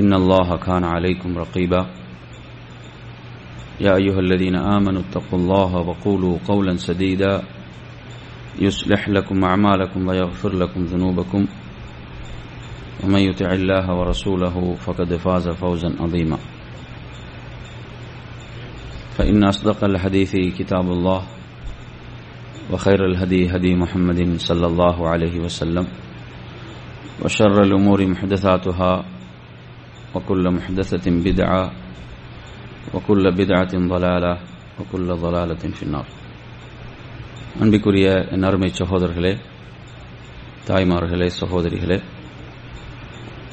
إن الله كان عليكم رقيبا. يا أيها الذين آمنوا اتقوا الله وقولوا قولا سديدا. يصلح لكم أعمالكم ويغفر لكم ذنوبكم. ومن يطع الله ورسوله فقد فاز فوزا عظيما. فإن أصدق الحديث كتاب الله وخير الهدي هدي محمد صلى الله عليه وسلم. وشر الأمور محدثاتها وكل محدثة بدعة وكل بدعة ضلالة وكل ضلالة في النار அன்பிக்குரிய என் அருமை சகோதரர்களே தாய்மார்களே சகோதரிகளே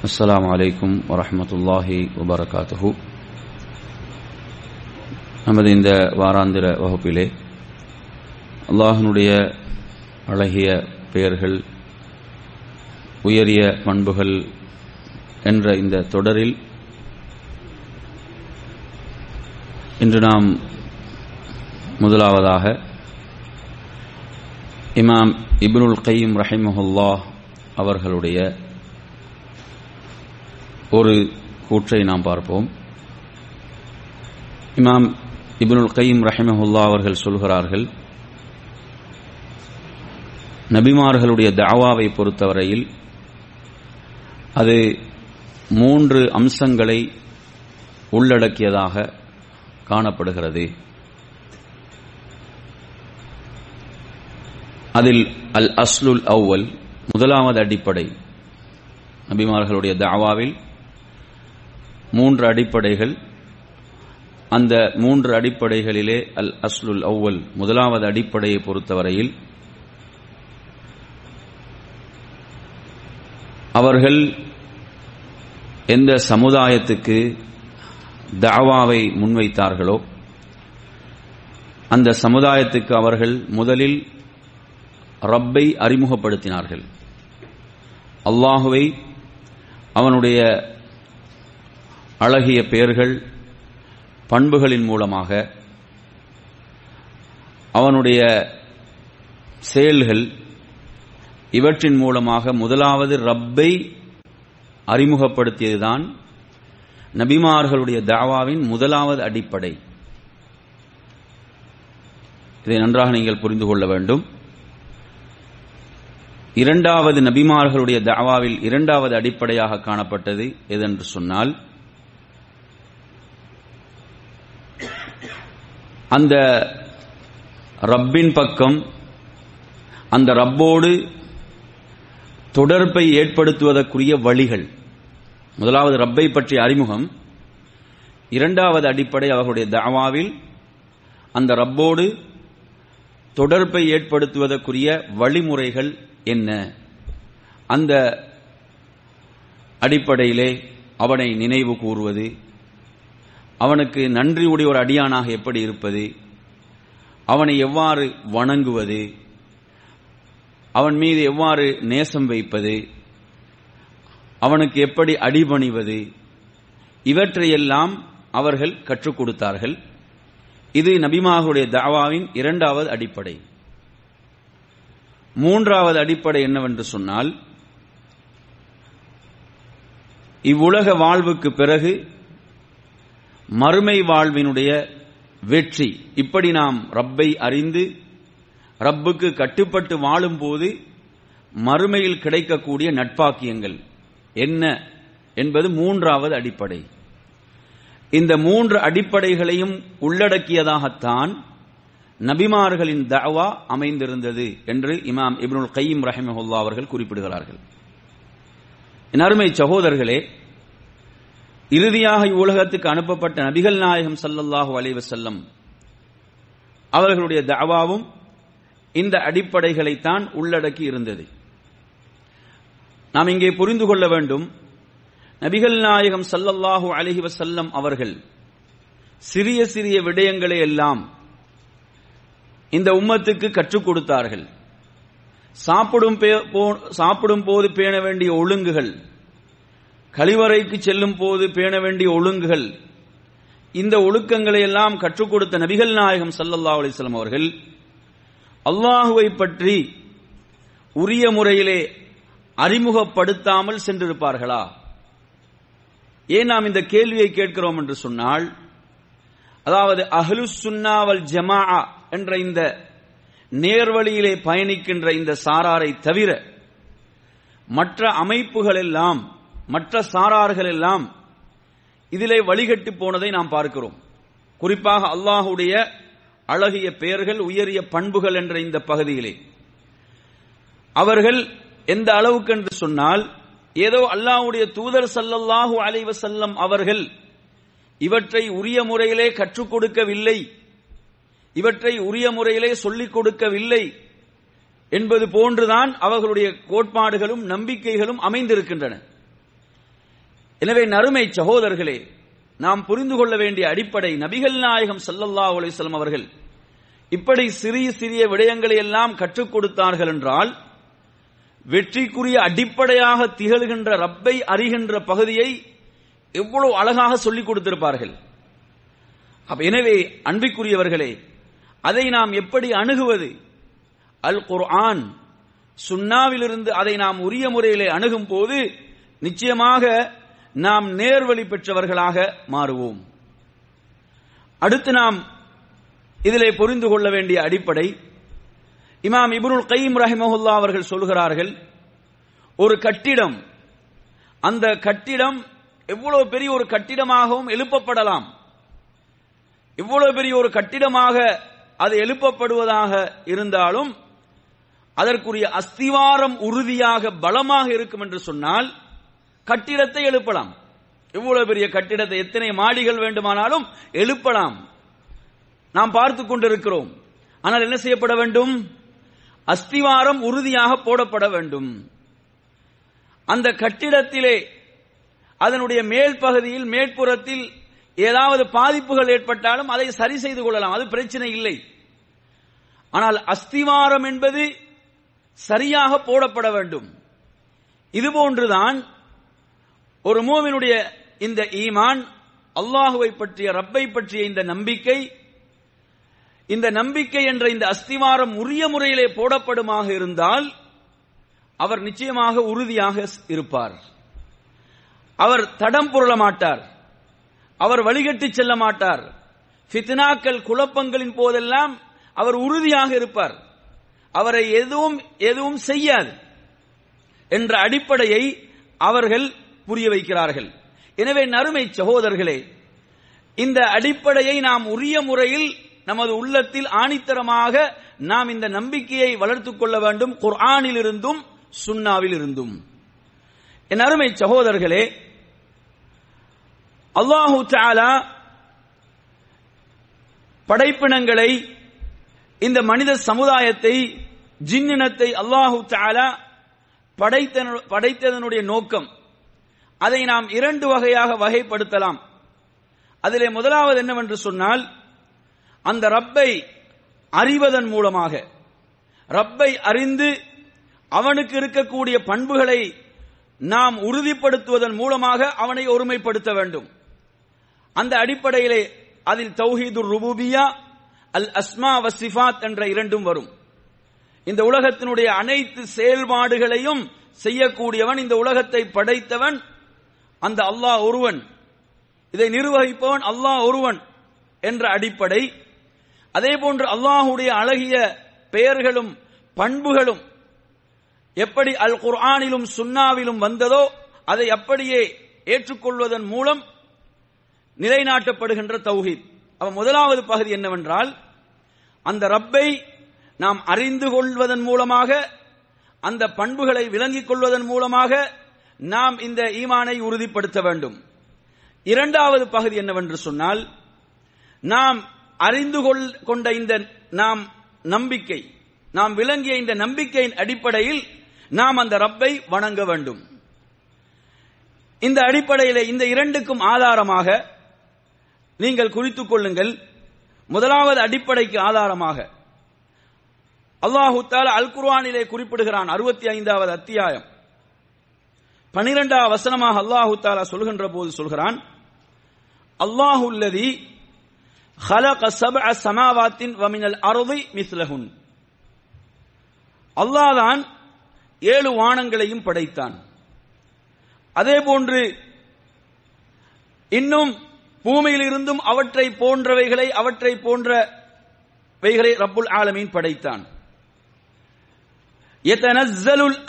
அஸ்ஸலாமு அலைக்கும் வரஹமத்துல்லாஹி வபரகாத்துஹு நமது இந்த வாராந்திர வகுப்பிலே அல்லாஹனுடைய அழகிய பெயர்கள் உயரிய பண்புகள் என்ற இந்த தொடரில் இன்று நாம் முதலாவதாக இமாம் இப்னுல் கையம் ரஹிமஹுல்லா அவர்களுடைய ஒரு கூற்றை நாம் பார்ப்போம். இமாம் இப்னுல் கையும் ரஹிமஹுல்லா அவர்கள் சொல்கிறார்கள் நபிமார்களுடைய தாவாவை பொறுத்தவரையில் அது மூன்று அம்சங்களை உள்ளடக்கியதாக காணப்படுகிறது. அதில் அல் அஸ்லுல் அவ்வல் முதலாவது அடிப்படை. நபிமார்களுடைய தாவாவில் மூன்று அடிப்படைகள். அந்த மூன்று அடிப்படைகளிலே அல் அஸ்லுல் அவ்வல் முதலாவது அடிப்படையை பொறுத்தவரையில் அவர்கள் எந்த சமுதாயத்துக்கு தாவாவை முன்வைத்தார்களோ அந்த சமுதாயத்துக்கு அவர்கள் முதலில் ரப்பை அறிமுகப்படுத்தினார்கள். அல்லாஹுவை அவனுடைய அழகிய பெயர்கள் பண்புகளின் மூலமாக அவனுடைய செயல்கள் இவற்றின் மூலமாக முதலாவது ரப்பை அறிமுகப்படுத்தியதுதான் நபிமார்களுடைய தாவாவின் முதலாவது அடிப்படை. இதை நன்றாக நீங்கள் புரிந்து கொள்ள வேண்டும். இரண்டாவது நபிமார்களுடைய தாவாவில் இரண்டாவது அடிப்படையாக காணப்பட்டது எதென்று சொன்னால் அந்த ரப்பின் பக்கம் அந்த ரப்போடு தொடர்பை ஏற்படுத்துவதற்குரிய வழிகள் முதலாவது ரப்பை பற்றிய அறிமுகம். இரண்டாவது அடிப்படை அவர்களுடைய தாவாவில் அந்த ரப்போடு தொடர்பை ஏற்படுத்துவதற்குரிய வழிமுறைகள் என்ன? அந்த அடிப்படையிலே அவனை நினைவு கூறுவது அவனுக்கு நன்றி உடைய ஒரு அடியானாக எப்படி இருப்பது அவனை எவ்வாறு வணங்குவது அவன் மீது எவ்வாறு நேசம் வைப்பது அவனுக்கு எப்படி அடிபணிவது? இவற்றையெல்லாம் அவர்கள் கற்றுக் கொடுத்தார்கள். இது நபிமாகுடைய தாவாவின் இரண்டாவது அடிப்படை. மூன்றாவது அடிப்படை என்னவென்று சொன்னால் இவ்வுலக வாழ்வுக்கு பிறகு மறுமை வாழ்வினுடைய வெற்றி. இப்படி நாம் ரப்பை அறிந்து ரப்புக்கு கட்டுப்பட்டு வாழும்போது மறுமையில் கிடைக்கக்கூடிய நட்பாக்கியங்கள். என்ன என்பது மூன்றாவது அடிப்படை. இந்த மூன்று அடிப்படைகளையும் உள்ளடக்கியதாகத்தான் நபிமார்களின் தவா அமைந்திருந்தது என்று இமாம் இப்னுல் கையீம் ரஹிமஹுல்லா அவர்கள் குறிப்பிடுகிறார்கள். என் அருமை சகோதரர்களே இறுதியாக இவ்வுலகத்துக்கு அனுப்பப்பட்ட நபிகள் நாயகம் சல்லல்லாஹு அலைவசல்லம் அவர்களுடைய தவாவும் இந்த அடிப்படைகளைத்தான் உள்ளடக்கி இருந்தது. நாம் இங்கே புரிந்து கொள்ள வேண்டும். நபிகள் நாயகம் சல்லல்லாஹு அலஹி வசல்லம் அவர்கள் சிறிய சிறிய விடயங்களை எல்லாம் இந்த உம்மத்துக்கு கற்றுக் கொடுத்தார்கள். சாப்பிடும் பே- போ- சாப்பிடும் போது பேண வேண்டிய ஒழுங்குகள் கழிவறைக்கு செல்லும் போது பேண வேண்டிய ஒழுங்குகள் இந்த ஒழுக்கங்களை எல்லாம் கற்றுக் கொடுத்த நபிகள் நாயகம் சல்லல்லா அலிஸ்லாம் அவர்கள் அல்லாஹுவை பற்றி உரிய முறையிலே அறிமுகப்படுத்தாமல் சென்றிருப்பார்களா? ஏன் நாம் இந்த கேள்வியை கேட்கிறோம் என்று சொன்னால் அதாவது அஹ்லு சுன்னாவல் ஜமா என்ற இந்த நேர்வழியிலே பயணிக்கின்ற இந்த சாராரை தவிர மற்ற அமைப்புகள் எல்லாம் மற்ற சாரார்கள் எல்லாம் இதிலே வழிகட்டு போனதை நாம் பார்க்கிறோம். குறிப்பாக அல்லாஹுடைய அழகிய பெயர்கள் உயரிய பண்புகள் என்ற இந்த பகுதியிலே. அவர்கள் எந்த அளவுக்கு என்று சொன்னால் ஏதோ அல்லாஹ்வுடைய தூதர் சல்லல்லாஹு அலைவசல்லம் அவர்கள் இவற்றை உரிய முறையிலே கற்றுக் கொடுக்கவில்லை இவற்றை உரிய முறையிலே சொல்லிக் கொடுக்கவில்லை என்பது போன்றுதான் அவர்களுடைய கோட்பாடுகளும் நம்பிக்கைகளும் அமைந்திருக்கின்றன. எனவே நறுமை சகோதரர்களே நாம் புரிந்து கொள்ள வேண்டிய அடிப்படை நபிகள் நாயகம் சல்லல்லா அலைஹி அவர்கள் இப்படி சிறிய சிறிய விடயங்களை எல்லாம் கற்றுக் கொடுத்தார்கள் என்றால் வெற்றிக்குரிய அடிப்படையாக திகழ்கின்ற ரப்பை அறிகின்ற பகுதியை எவ்வளவு அழகாக சொல்லிக் கொடுத்திருப்பார்கள். எனவே அன்பிற்குரியவர்களே அதை நாம் எப்படி அணுகுவது? அல் குர்ஆன் சுன்னாவிலிருந்து அதை நாம் உரிய முறையிலே அணுகும் போது நிச்சயமாக நாம் நேர்வழி பெற்றவர்களாக மாறுவோம். அடுத்து நாம் இதிலே புரிந்து கொள்ள வேண்டிய அடிப்படை இமாம் இபுருல் கைம் ரஹிமஹுல்லா அவர்கள் சொல்கிறார்கள் ஒரு கட்டிடம் அந்த கட்டிடம் எவ்வளவு பெரிய ஒரு கட்டிடமாகவும் எழுப்பப்படலாம். எவ்வளவு பெரிய ஒரு கட்டிடமாக அது எழுப்பப்படுவதாக இருந்தாலும் அதற்குரிய அஸ்திவாரம் உறுதியாக பலமாக இருக்கும் என்று சொன்னால் கட்டிடத்தை எழுப்பலாம். இவ்வளவு பெரிய கட்டிடத்தை எத்தனை மாடிகள் வேண்டுமானாலும் எழுப்பலாம். நாம் பார்த்து கொண்டிருக்கிறோம். ஆனால் என்ன செய்யப்பட வேண்டும்? அஸ்திவாரம் உறுதியாக போடப்பட வேண்டும். அந்த கட்டிடத்திலே அதனுடைய மேல் பகுதியில் மேற்புறத்தில் ஏதாவது பாதிப்புகள் ஏற்பட்டாலும் அதை சரி செய்து கொள்ளலாம். அது பிரச்சனை இல்லை. ஆனால் அஸ்திவாரம் என்பது சரியாக போடப்பட வேண்டும். இதுபோன்றுதான் ஒரு மூவினுடைய இந்த ஈமான் அல்லாஹுவை பற்றிய ரப்பை பற்றிய இந்த நம்பிக்கை இந்த நம்பிக்கை என்ற இந்த அஸ்திவாரம் உரிய முறையிலே போடப்படுமாக இருந்தால் அவர் நிச்சயமாக உறுதியாக இருப்பார். அவர் தடம் புரள மாட்டார். அவர் வழிகட்டி செல்ல மாட்டார். ஃபித்னாக்கள் குழப்பங்களின் போதெல்லாம் அவர் உறுதியாக இருப்பார். அவரை எதுவும் எதுவும் செய்யாது என்ற அடிப்படையை அவர்கள் புரிய வைக்கிறார்கள். எனவே நறுமை சகோதரர்களே இந்த அடிப்படையை நாம் உரிய முறையில் நமது உள்ளத்தில் ஆணித்தரமாக நாம் இந்த நம்பிக்கையை வளர்த்துக் கொள்ள வேண்டும். குர்ஆனில் இருந்தும் சுன்னாவில் இருந்தும் என் அருமை சகோதரர்களே அல்லாஹு சாலா படைப்பினங்களை இந்த மனித சமுதாயத்தை ஜின்னினத்தை அல்லாஹு தாலா படைத்த படைத்ததனுடைய நோக்கம். அதை நாம் இரண்டு வகையாக வகைப்படுத்தலாம். அதிலே முதலாவது என்னவென்று சொன்னால் அந்த ரப்பை அறிவதன் மூலமாக ரப்பை அறிந்து அவனுக்கு இருக்கக்கூடிய பண்புகளை நாம் உறுதிப்படுத்துவதன் மூலமாக அவனை ஒருமைப்படுத்த வேண்டும். அந்த அடிப்படையிலே அதில் தௌஹீதுர் ருபூபியா அல் அஸ்மா வசிஃபாத் என்ற இரண்டும் வரும். இந்த உலகத்தினுடைய அனைத்து செயல்பாடுகளையும் செய்யக்கூடியவன் இந்த உலகத்தை படைத்தவன் அந்த அல்லாஹ் ஒருவன். இதை நிர்வகிப்பவன் அல்லாஹ் ஒருவன் என்ற அடிப்படை அதே போன்று அல்லாஹுடைய அழகிய பெயர்களும் பண்புகளும் எப்படி அல் குர்ஆனிலும் சுன்னாவிலும் வந்ததோ அதை அப்படியே ஏற்றுக்கொள்வதன் மூலம் நிலைநாட்டப்படுகின்ற தௌஹீத். அவ முதலாவது பகுதி என்னவென்றால் அந்த ரப்பை நாம் அறிந்து கொள்வதன் மூலமாக அந்த பண்புகளை விளங்கிக் கொள்வதன் மூலமாக நாம் இந்த ஈமானை உறுதிப்படுத்த வேண்டும். இரண்டாவது பகுதி என்னவென்று சொன்னால் நாம் அறிந்து கொள்- கொண்ட இந்த நாம் நம்பிக்கை நாம் விளங்கிய இந்த நம்பிக்கையின் அடிப்படையில் நாம் அந்த ரப்பை வணங்க வேண்டும். இந்த அடிப்படையில் இந்த இரண்டுக்கும் ஆதாரமாக நீங்கள் குறித்துக் கொள்ளுங்கள். முதலாவது அடிப்படைக்கு ஆதாரமாக அல்லாஹு தால அல் குர்வானிலே குறிப்பிடுகிறான் அறுபத்தி ஐந்தாவது அத்தியாயம். பனிரெண்டாவது வசனமாக அல்லாஹு தாலா சொல்கின்ற போது சொல்கிறான் அல்லாஹுல்லதி ஹலக சப சமாவாத்தின் வமினல் அறுதி மிஸ்லஹுன் அல்லாதான் ஏழு வானங்களையும் படைத்தான். அதே போன்று இன்னும் பூமியிலிருந்தும் அவற்றை போன்றவைகளை அவற்றை போன்றவைகளை ரப்புல் ஆலமீன் படைத்தான்.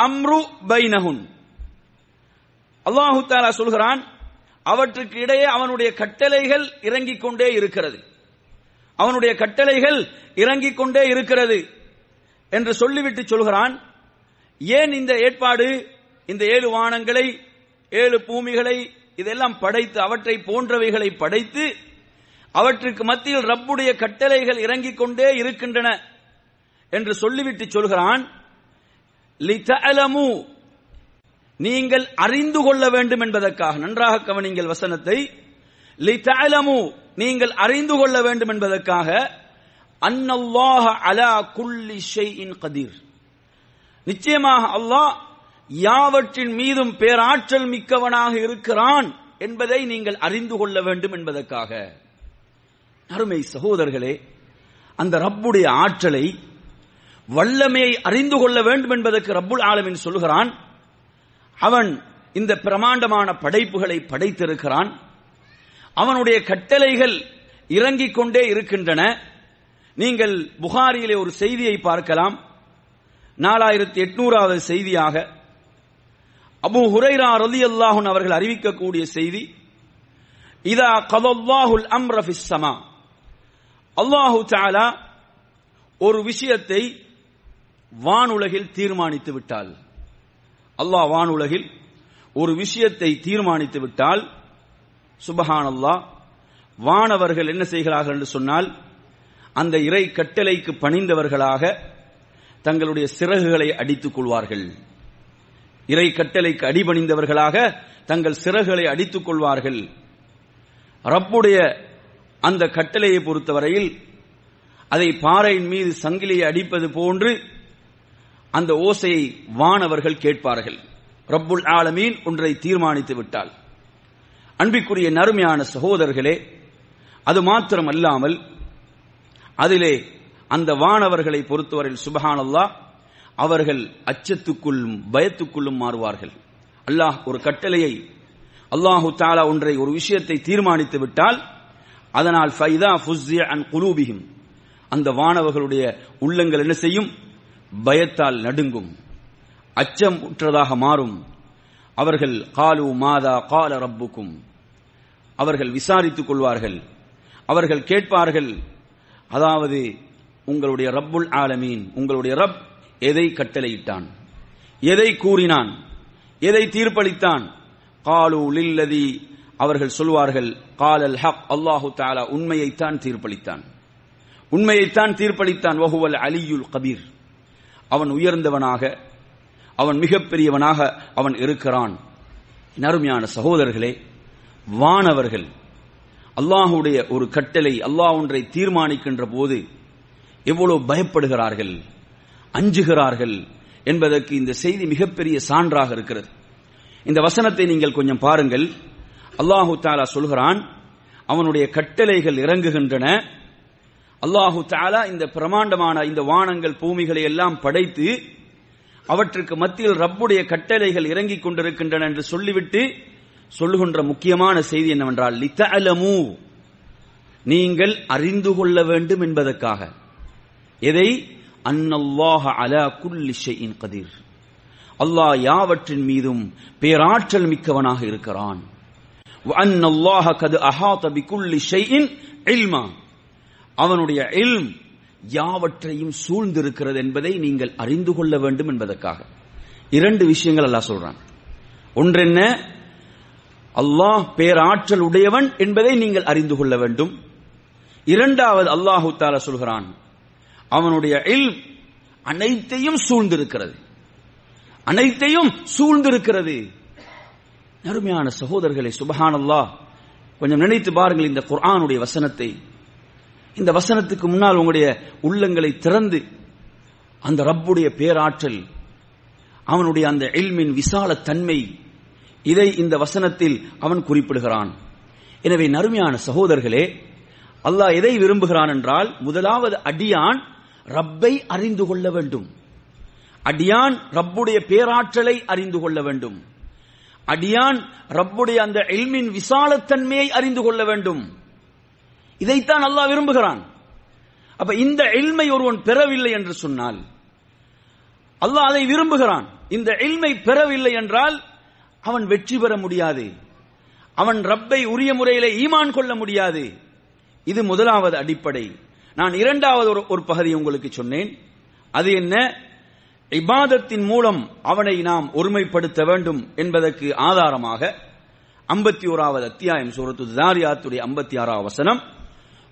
அம்ரு பைனஹுன். அல்லாஹு தாலா சொல்கிறான் அவற்றுக்கு இடையே அவனுடைய கட்டளைகள் இறங்கிக் கொண்டே இருக்கிறது. அவனுடைய கட்டளைகள் இறங்கிக் கொண்டே இருக்கிறது என்று சொல்லிவிட்டு சொல்கிறான். ஏன் இந்த ஏற்பாடு இந்த ஏழு வானங்களை ஏழு பூமிகளை இதெல்லாம் படைத்து அவற்றை போன்றவைகளை படைத்து அவற்றுக்கு மத்தியில் ரப்புடைய கட்டளைகள் இறங்கிக் கொண்டே இருக்கின்றன என்று சொல்லிவிட்டு சொல்கிறான். நீங்கள் அறிந்து கொள்ள வேண்டும் என்பதற்காக நன்றாக கவனிங்கள் வசனத்தை. லிதஅலமு நீங்கள் அறிந்து கொள்ள வேண்டும் என்பதற்காக அன்னல்லாஹ அலா குல்லி ஷைஇன் கதீர். நிச்சயமாக அல்லாஹ் யாவற்றின் மீதும் பேராற்றல் மிக்கவனாக இருக்கிறான் என்பதை நீங்கள் அறிந்து கொள்ள வேண்டும் என்பதற்காக. அருமை சகோதரர்களே அந்த ரப்புடைய ஆற்றலை வல்லமையை அறிந்து கொள்ள வேண்டும் என்பதற்கு ரப்புல் ஆலமின் சொல்கிறான். அவன் இந்த பிரமாண்டமான படைப்புகளை படைத்திருக்கிறான். அவனுடைய கட்டளைகள் இறங்கிக் கொண்டே இருக்கின்றன. நீங்கள் புகாரியிலே ஒரு செய்தியை பார்க்கலாம். நாலாயிரத்தி எட்நூறாவது செய்தியாக. அபு ஹுரைரா ரலி அல்லாஹுன் அவர்கள் அறிவிக்கக்கூடிய செய்தி இதா கதல்லாஹுல் அம்ர ஃபிஸ் அல்லாஹு தஆலா ஒரு விஷயத்தை வானுலகில் தீர்மானித்து விட்டால் அல்லாஹ் வானுலகில் ஒரு விஷயத்தை தீர்மானித்து விட்டால் சுபஹானல்லா வானவர்கள் என்ன செய்கிறார்கள் என்று சொன்னால் அந்த இறை கட்டளைக்கு பணிந்தவர்களாக தங்களுடைய சிறகுகளை அடித்துக் கொள்வார்கள். இறை கட்டளைக்கு அடிபணிந்தவர்களாக தங்கள் சிறகுகளை அடித்துக் கொள்வார்கள். ரப்புடைய அந்த கட்டளையை பொறுத்தவரையில் அதை பாறையின் மீது சங்கிலியை அடிப்பது போன்று அந்த ஓசையை வானவர்கள் கேட்பார்கள். ரப்புல் ஆலமீன் ஒன்றை தீர்மானித்து விட்டால். அன்பிற்குரிய நறுமையான சகோதரர்களே அது மாத்திரம் அல்லாமல் அதிலே அந்த வானவர்களை பொறுத்தவரையில் சுபஹானல்லா அவர்கள் அச்சத்துக்குள்ளும் பயத்துக்குள்ளும் மாறுவார்கள். அல்லாஹ் ஒரு கட்டளையை அல்லாஹு தாலா ஒன்றை ஒரு விஷயத்தை தீர்மானித்து விட்டால் அதனால் ஃபைதா ஃபுஸ்ஸிய அன் குலூபிகும் அந்த வானவர்களுடைய உள்ளங்கள் என்ன செய்யும்? பயத்தால் நடுங்கும். அச்சம் உற்றதாக மாறும். அவர்கள் காலு மாதா கால ரப்புக்கும். அவர்கள் விசாரித்துக் கொள்வார்கள். அவர்கள் கேட்பார்கள் அதாவது உங்களுடைய ரப்புல் ஆலமீன் உங்களுடைய ரப் எதை கட்டளையிட்டான்? எதை கூறினான்? எதை தீர்ப்பளித்தான்? காலு லில்லதி அவர்கள் சொல்வார்கள் காலல் ஹக் அல்லாஹு தாலா உண்மையைத்தான் தீர்ப்பளித்தான். உண்மையைத்தான் தீர்ப்பளித்தான். வகுவல் அலியுல் கபீர். அவன் உயர்ந்தவனாக அவன் மிகப்பெரியவனாக அவன் இருக்கிறான். நறுமையான சகோதரர்களே வானவர்கள். அல்லாஹுடைய ஒரு கட்டளை அல்லாஹ் ஒன்றை தீர்மானிக்கின்ற போது எவ்வளவு பயப்படுகிறார்கள் அஞ்சுகிறார்கள் என்பதற்கு இந்த செய்தி மிகப்பெரிய சான்றாக இருக்கிறது. இந்த வசனத்தை நீங்கள் கொஞ்சம் பாருங்கள். அல்லாஹு தாலா சொல்கிறான் அவனுடைய கட்டளைகள் இறங்குகின்றன. அல்லாஹு தாலா இந்த பிரமாண்டமான இந்த வானங்கள் பூமிகளை எல்லாம் படைத்து அவற்றுக்கு மத்தியில் ரப்புடைய கட்டளைகள் இறங்கிக் கொண்டிருக்கின்றன என்று சொல்லிவிட்டு சொல்லுகின்ற முக்கியமான செய்தி என்னவென்றால் லித்த அலமு நீங்கள் அறிந்து கொள்ள வேண்டும் என்பதற்காக. எதை? அன்னல்லாஹ அலா குல்லி ஷைஇன் கதீர் அல்லாஹ் யாவற்றின் மீதும் பேராற்றல் மிக்கவனாக இருக்கிறான். அன்னல்லாஹ கது அஹாத பிகுல்லி ஷைஇன் இல்மா அவனுடைய இல்ம் யாவற்றையும் சூழ்ந்திருக்கிறது என்பதை நீங்கள் அறிந்து கொள்ள வேண்டும் என்பதற்காக. இரண்டு விஷயங்கள் அல்லாஹ் சொல்றான். ஒன்றென்ன? அல்லாஹ் பேராற்றல் உடையவன் என்பதை நீங்கள் அறிந்து கொள்ள வேண்டும். இரண்டாவது அல்லாஹு தால சொல்கிறான் அவனுடைய இல் அனைத்தையும் சூழ்ந்திருக்கிறது. அனைத்தையும் சூழ்ந்திருக்கிறது. அருமையான சகோதரர்களை சுபஹானல்லா கொஞ்சம் நினைத்து பாருங்கள் இந்த குர்ஆனுடைய வசனத்தை. இந்த வசனத்துக்கு முன்னால் உங்களுடைய உள்ளங்களை திறந்து அந்த ரப்புடைய பேராற்றல் அவனுடைய அந்த எல்மின் விசால தன்மை இதை இந்த வசனத்தில் அவன் குறிப்பிடுகிறான். எனவே நறுமையான சகோதரர்களே அல்லாஹ் எதை விரும்புகிறான் என்றால் முதலாவது அடியான் ரப்பை அறிந்து கொள்ள வேண்டும். அடியான் ரப்புடைய பேராற்றலை அறிந்து கொள்ள வேண்டும். அடியான் ரப்புடைய அந்த எல்மின் விசாலத்தன்மையை அறிந்து கொள்ள வேண்டும். இதைத்தான் அல்லாஹ் விரும்புகிறான். அப்ப இந்த எல்மை ஒருவன் பெறவில்லை என்று சொன்னால் அல்லாஹ் அதை விரும்புகிறான். இந்த எல்மை பெறவில்லை என்றால் அவன் வெற்றி பெற முடியாது. அவன் ரப்பை உரிய முறையில் ஈமான் கொள்ள முடியாது. இது முதலாவது அடிப்படை. நான் இரண்டாவது ஒரு பகுதி உங்களுக்கு சொன்னேன். அது என்ன? இபாதத்தின் மூலம் அவனை நாம் ஒருமைப்படுத்த வேண்டும் என்பதற்கு ஆதாரமாக ஐம்பத்தி ஓராவது அத்தியாயம் சூரத்து தாரியாத்துடைய ஐம்பத்தி ஆறாவது வசனம்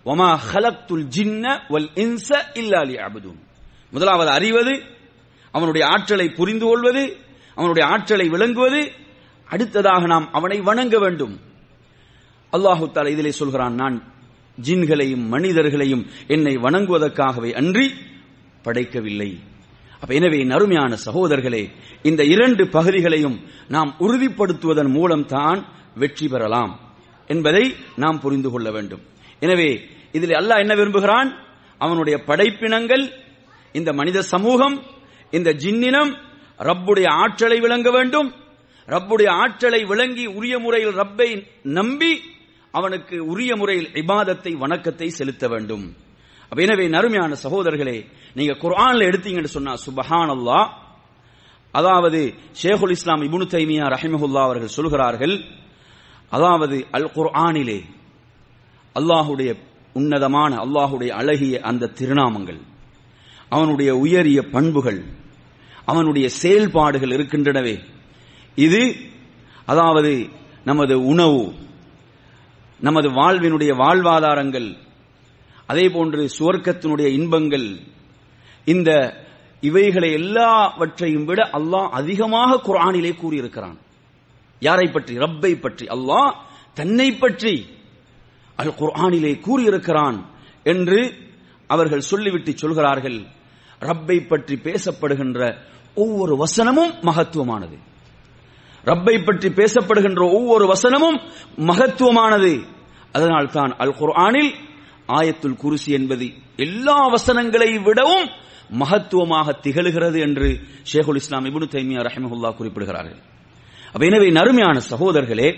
ஒமா ஹலக்துல் ஜின்ன வல் இன்ச இல்லாலி அபுதும் முதலாவது அறிவது அவனுடைய ஆற்றலை புரிந்து கொள்வது அவனுடைய ஆற்றலை விளங்குவது அடுத்ததாக நாம் அவனை வணங்க வேண்டும். அல்லாஹு தாலா இதிலே சொல்கிறான் நான் ஜின்களையும் மனிதர்களையும் என்னை வணங்குவதற்காகவே அன்றி படைக்கவில்லை. அப்ப எனவே நறுமையான சகோதரர்களே இந்த இரண்டு பகுதிகளையும் நாம் உறுதிப்படுத்துவதன் மூலம் தான் வெற்றி பெறலாம் என்பதை நாம் புரிந்து கொள்ள வேண்டும். எனவே இதில் அல்லாஹ் என்ன விரும்புகிறான்? அவனுடைய படைப்பினங்கள் இந்த மனித சமூகம் இந்த ஜின்னினம் ரப்புடைய ஆற்றலை விளங்க வேண்டும். ரப்புடைய ஆற்றலை விளங்கி உரிய முறையில் ரப்பை நம்பி அவனுக்கு உரிய முறையில் இபாதத்தை வணக்கத்தை செலுத்த வேண்டும். அப்ப எனவே நறுமையான சகோதரர்களே நீங்க குரான்ல எடுத்தீங்கன்னு சொன்னா சுபஹான் அல்லா அதாவது ஷேகுல் இஸ்லாம் இபுனு தைமியா ரஹிமஹுல்லா அவர்கள் சொல்கிறார்கள் அதாவது அல் குர்ஆனிலே அல்லாஹுடைய உன்னதமான அல்லாஹுடைய அழகிய அந்த திருநாமங்கள் அவனுடைய உயரிய பண்புகள் அவனுடைய செயல்பாடுகள் இருக்கின்றனவே இது அதாவது நமது உணவு நமது வாழ்வினுடைய வாழ்வாதாரங்கள் அதே போன்று சுவர்க்கத்தினுடைய இன்பங்கள் இந்த இவைகளை எல்லாவற்றையும் விட அல்லாஹ் அதிகமாக குரானிலே கூறியிருக்கிறான். யாரை பற்றி? ரப்பை பற்றி. அல்லாஹ் தன்னை பற்றி அல் குர்ஆனிலே கூறியிருக்கிறான் என்று அவர்கள் சொல்லிவிட்டு சொல்கிறார்கள். ரப்பை பற்றி பேசப்படுகின்ற ஒவ்வொரு வசனமும் மகத்துவமானது. ரப்பை பற்றி பேசப்படுகின்ற ஒவ்வொரு வசனமும் மகத்துவமானது. அதனால் தான் அல் குர்ஆனில் ஆயத்துல் குருசி என்பது எல்லா வசனங்களை விடவும் மகத்துவமாக திகழ்கிறது என்று ஷேகுல் இஸ்லாம் இபுனு தைமியா ரஹமஹுல்லா குறிப்பிடுகிறார்கள். அப்ப எனவே நறுமையான சகோதரர்களே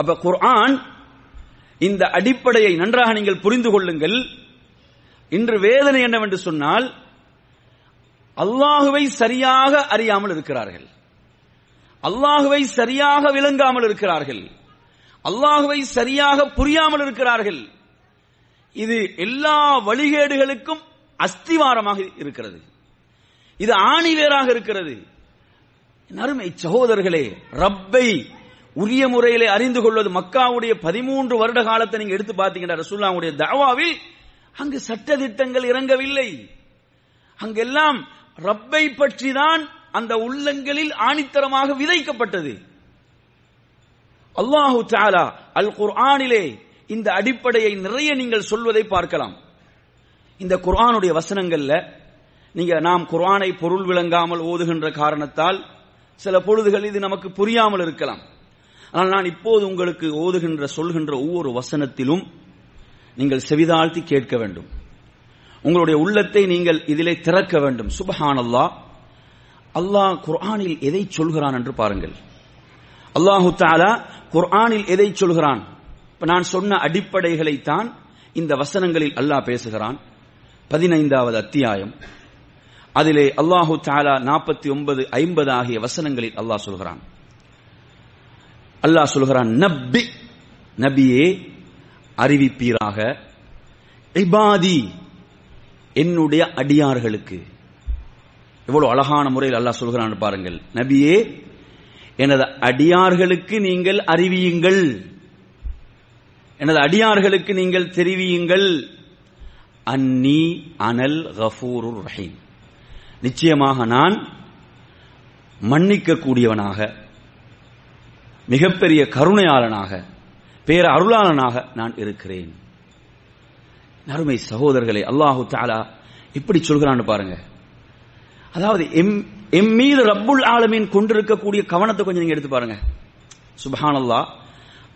அப்ப குர்ஆன் இந்த அடிப்படையை நன்றாக நீங்கள் புரிந்து கொள்ளுங்கள். இன்று வேதனை என்னவென்று சொன்னால் அல்லாஹுவை சரியாக அறியாமல் இருக்கிறார்கள். அல்லாஹுவை சரியாக விளங்காமல் இருக்கிறார்கள். அல்லாஹுவை சரியாக புரியாமல் இருக்கிறார்கள். இது எல்லா வழிகேடுகளுக்கும் அஸ்திவாரமாக இருக்கிறது. இது ஆணிவேராக இருக்கிறது. அருமை சகோதரர்களே ரப்பை உரிய முறையிலே அறிந்து கொள்வது மக்காவுடைய பதிமூன்று வருட காலத்தை நீங்க எடுத்து பார்த்தீங்கன்னா ரசூல்லாவுடைய தாவாவில் அங்கு சட்ட திட்டங்கள் இறங்கவில்லை. அங்கெல்லாம் ரப்பை பற்றி தான் அந்த உள்ளங்களில் ஆணித்தரமாக விதைக்கப்பட்டது. அல்லாஹு தாலா அல் குர்ஆனிலே இந்த அடிப்படையை நிறைய நீங்கள் சொல்வதை பார்க்கலாம். இந்த குர்ஆனுடைய வசனங்கள்ல நீங்க நாம் குர்ஆனை பொருள் விளங்காமல் ஓதுகின்ற காரணத்தால் சில பொழுதுகள் இது நமக்கு புரியாமல் இருக்கலாம். ஆனால் நான் இப்போது உங்களுக்கு ஓதுகின்ற சொல்கின்ற ஒவ்வொரு வசனத்திலும் நீங்கள் செவிதாழ்த்தி கேட்க வேண்டும். உங்களுடைய உள்ளத்தை நீங்கள் இதிலே திறக்க வேண்டும். சுபஹான் அல்லாஹ் குர்ஆனில் எதை சொல்கிறான் என்று பாருங்கள். அல்லாஹு தாலா குர்ஆனில் எதை சொல்கிறான்? இப்ப நான் சொன்ன அடிப்படைகளைத்தான் இந்த வசனங்களில் அல்லாஹ் பேசுகிறான். பதினைந்தாவது அத்தியாயம். அதிலே அல்லாஹு தாலா நாற்பத்தி ஒன்பது ஐம்பது ஆகிய வசனங்களில் அல்லாஹ் சொல்கிறான். அல்லாஹ் சொல்கிறான் நப்பி நபியே அறிவிப்பீராக. இபாதி என்னுடைய அடியார்களுக்கு. எவ்வளவு அழகான முறையில் அல்லாஹ் சொல்கிறான் பாருங்கள். நபியே எனது அடியார்களுக்கு நீங்கள் அறிவியுங்கள். எனது அடியார்களுக்கு நீங்கள் தெரிவியுங்கள். அன்னி அனல் கஃபூருர் ரஹீம். நிச்சயமாக நான் மன்னிக்க கூடியவனாக மிகப்பெரிய கருணையாளனாக பேர அருளாளனாக நான் இருக்கிறேன். அருமை சகோதரர்களை அல்லாஹு தாலா இப்படி சொல்கிறான்னு பாருங்க. அதாவது எம் எம் மீது ரப்புல் ஆலமீன் கொண்டிருக்கக்கூடிய கவனத்தை கொஞ்சம் நீங்க எடுத்து பாருங்க. சுபஹான் அல்லாஹ்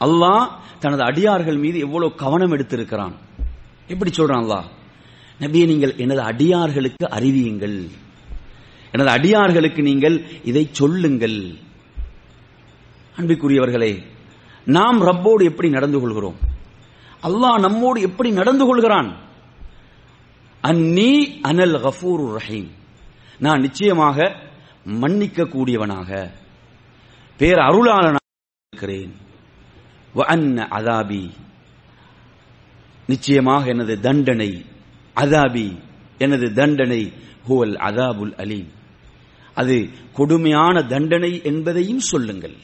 அல்லாஹ் தனது அடியார்கள் மீது எவ்வளவு கவனம் எடுத்திருக்கிறான். எப்படி சொல்றான் அல்லா நபியை நீங்கள் எனது அடியார்களுக்கு அறிவியுங்கள். எனது அடியார்களுக்கு நீங்கள் இதை சொல்லுங்கள். அன்பிற்குரியவர்களே நாம் ரப்போடு எப்படி நடந்து கொள்கிறோம்? அல்லாஹ் நம்மோடு எப்படி நடந்து கொள்கிறான்? அன்னி அனல் கஃபூர் ரஹீம். நான் நிச்சயமாக மன்னிக்க கூடியவனாக பேர் அருளாளனாக இருக்கிறேன். அதாபி. நிச்சயமாக எனது தண்டனை அதாபி. எனது தண்டனை ஹுவல் அதாபுல் அலீம். அது கொடுமையான தண்டனை என்பதையும் சொல்லுங்கள்.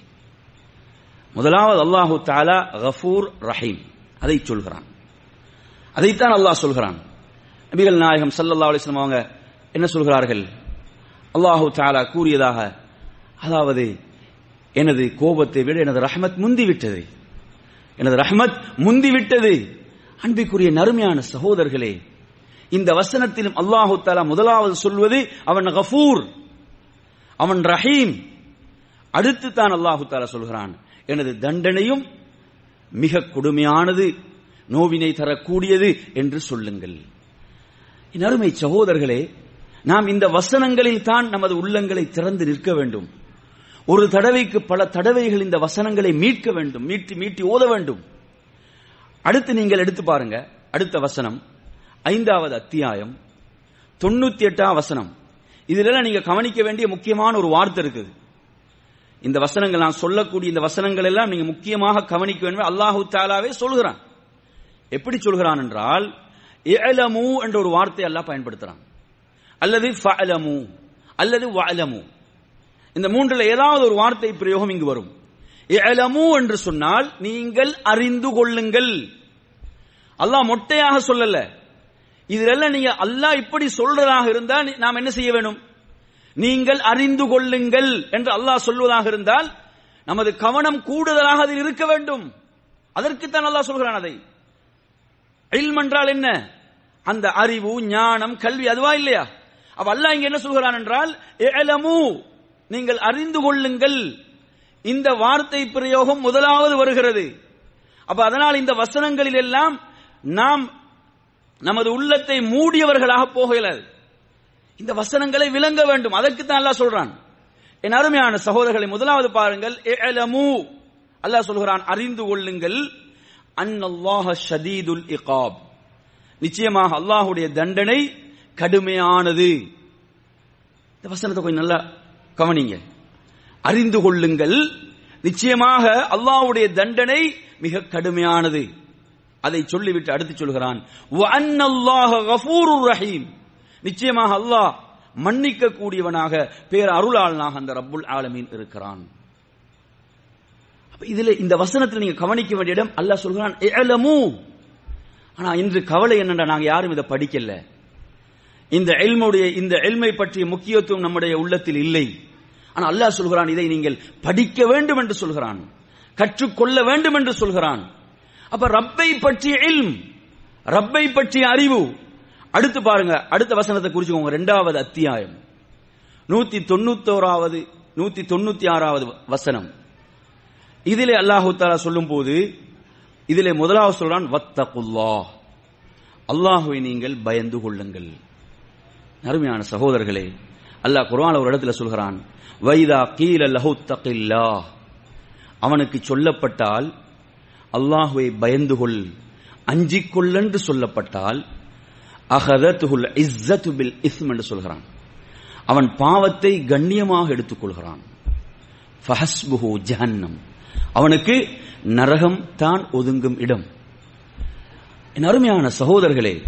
முதலாவது அல்லாஹு தாலா கஃபூர் ரஹீம். அதை சொல்கிறான். அதைத்தான் அல்லாஹ் சொல்கிறான். நபிகள் நாயகம் சல்லல்லா அலிஸ்லாம் அவங்க என்ன சொல்கிறார்கள்? அல்லாஹு தாலா கூறியதாக அதாவது எனது கோபத்தை விட எனது ரஹமத் முந்திவிட்டது. எனது ரஹமத் முந்திவிட்டது. அன்பிற்குரிய நறுமையான சகோதரர்களே இந்த வசனத்திலும் அல்லாஹு தாலா முதலாவது சொல்வது அவன் கஃபூர் அவன் ரஹீம். அடுத்து தான் அல்லாஹு தாலா சொல்கிறான் எனது தண்டனையும் மிக கொடுமையானது நோவினை தரக்கூடியது என்று சொல்லுங்கள். நறுமை அருமை சகோதரர்களே நாம் இந்த வசனங்களில் தான் நமது உள்ளங்களை திறந்து நிற்க வேண்டும். ஒரு தடவைக்கு பல தடவைகள் இந்த வசனங்களை மீட்க வேண்டும். மீட்டி மீட்டி ஓத வேண்டும். அடுத்து நீங்கள் எடுத்து பாருங்க. அடுத்த வசனம். ஐந்தாவது அத்தியாயம். தொண்ணூத்தி எட்டாம் வசனம். இதுல நீங்க கவனிக்க வேண்டிய முக்கியமான ஒரு வார்த்தை இருக்குது. இந்த வசனங்கள் நான் சொல்லக்கூடிய இந்த வசனங்கள் எல்லாம் நீங்க முக்கியமாக கவனிக்க வேண்டும். அல்லாஹு தாலாவே சொல்கிறான். எப்படி சொல்கிறான் என்றால் என்ற ஒரு வார்த்தை எல்லாம் பயன்படுத்துறான். அல்லது ஃபலமு அல்லது வலமு இந்த மூன்றில் ஏதாவது ஒரு வார்த்தை பிரயோகம் இங்கு வரும். இஅலமு என்று சொன்னால் நீங்கள் அறிந்து கொள்ளுங்கள். அல்லாஹ் மொட்டையாக சொல்லல. இதுல நீங்க அல்லாஹ் இப்படி சொல்றதாக இருந்தால் நாம் என்ன செய்ய வேணும்? நீங்கள் அறிந்து கொள்ளுங்கள் என்று அல்லாஹ் சொல்வதாக இருந்தால் நமது கவனம் கூடுதலாக அதில் இருக்க வேண்டும். அதற்குத்தான் அல்லாஹ் சொல்கிறான் அதை. இல்ம் என்றால் என்ன? அந்த அறிவு ஞானம் கல்வி அதுவா இல்லையா? அப்ப அல்லாஹ் இங்க என்ன சொல்கிறான் என்றால் இஅலமு நீங்கள் அறிந்து கொள்ளுங்கள். இந்த வார்த்தை பிரயோகம் முதலாவது வருகிறது. அப்ப அதனால் இந்த வசனங்களில் எல்லாம் நாம் நமது உள்ளத்தை மூடியவர்களாக போகலாது. இந்த வசனங்களை விளங்க வேண்டும். அதற்கு தான் அல்லாஹ் சொல்றான். என் அருமையான சகோதரர்களை முதலாவது பாருங்கள். இஅலமு அல்லாஹ் சொல்கிறான் அறிந்து கொள்ளுங்கள். அன்னல்லாஹ ஷதீதுல் இகாப். நிச்சயமாக அல்லாஹுடைய தண்டனை கடுமையானது. இந்த வசனத்தை கொஞ்சம் நல்லா கவனிங்க. அறிந்து கொள்ளுங்கள். நிச்சயமாக அல்லாஹ்வுடைய தண்டனை மிக கடுமையானது. அதை சொல்லிவிட்டு அடுத்து சொல்கிறான். ரஹீம். நிச்சயமாக அல்லாஹ் மன்னிக்க கூடியவனாக பேர் அருளாளனாக அந்த ரப்புல் ஆலமீன் இருக்கிறான். இதுல இந்த வசனத்தில் நீங்க கவனிக்க வேண்டிய இடம் அல்லாஹ் சொல்கிறான் ஆனா இன்று கவலை என்னடா நாங்க யாரும் இதை படிக்கல. இந்த எல்முடைய இந்த எல்மை பற்றிய முக்கியத்துவம் நம்முடைய உள்ளத்தில் இல்லை. ஆனால் அல்லாஹ் சொல்கிறான் இதை நீங்கள் படிக்க வேண்டும் என்று சொல்கிறான். கற்றுக்கொள்ள வேண்டும் என்று சொல்கிறான். அப்ப ரப்பை பற்றிய இல்ம் ரப்பை பற்றிய அறிவு. அடுத்து பாருங்க அடுத்த வசனத்தை குறிச்சுக்கோங்க ரெண்டாவது அத்தியாயம். நூத்தி தொண்ணூத்தோராவது நூத்தி தொண்ணூத்தி ஆறாவது வசனம். இதிலே அல்லாஹு தாலா சொல்லும் போது இதிலே முதலாவது சொல்றான் வத்தகுல்லா அல்லாஹுவை நீங்கள் பயந்து கொள்ளுங்கள். அருமையான சகோதரர்களே அல்லாஹ் குர்ஆன் ஒரு இடத்துல சொல்கிறான் வைதா கீல லஹு தகில்லா. அவனுக்கு சொல்லப்பட்டால் அல்லாஹுவை பயந்து கொள் அஞ்சிக்கொள் என்று சொல்லப்பட்டால் அகதத்துகுல் இஸ்ஸத்து பில் இஸ்ம் என்று சொல்கிறான். அவன் பாவத்தை கண்ணியமாக எடுத்துக்கொள்கிறான். ஃபஹஸ்புஹு ஜஹன்னம். அவனுக்கு நரகம் தான் ஒதுங்கும் இடம். என் அருமையான சகோதரர்களே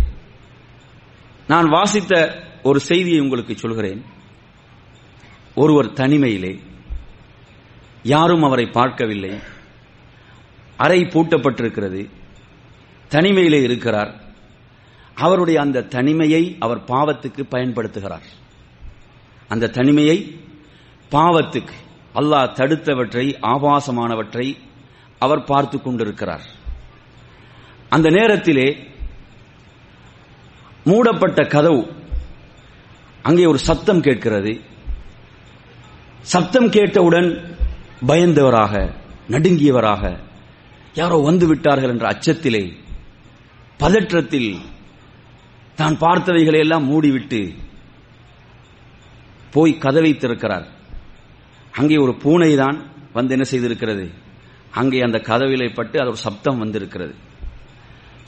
நான் வாசித்த ஒரு செய்தியை உங்களுக்கு சொல்கிறேன். ஒருவர் தனிமையிலே யாரும் அவரை பார்க்கவில்லை. அறை பூட்டப்பட்டிருக்கிறது. தனிமையிலே இருக்கிறார். அவருடைய அந்த தனிமையை அவர் பாவத்துக்கு பயன்படுத்துகிறார். அந்த தனிமையை பாவத்துக்கு அல்லாஹ் தடுத்தவற்றை ஆபாசமானவற்றை அவர் பார்த்து கொண்டிருக்கிறார். அந்த நேரத்திலே மூடப்பட்ட கதவு அங்கே ஒரு சத்தம் கேட்கிறது. சத்தம் கேட்டவுடன் பயந்தவராக நடுங்கியவராக யாரோ வந்து விட்டார்கள் என்ற அச்சத்திலே பதற்றத்தில் தான் பார்த்தவைகளை எல்லாம் மூடிவிட்டு போய் கதவை திறக்கிறார் அங்கே ஒரு பூனை தான் வந்து என்ன செய்திருக்கிறது? அங்கே அந்த கதவிலை பட்டு அது ஒரு சப்தம் வந்திருக்கிறது.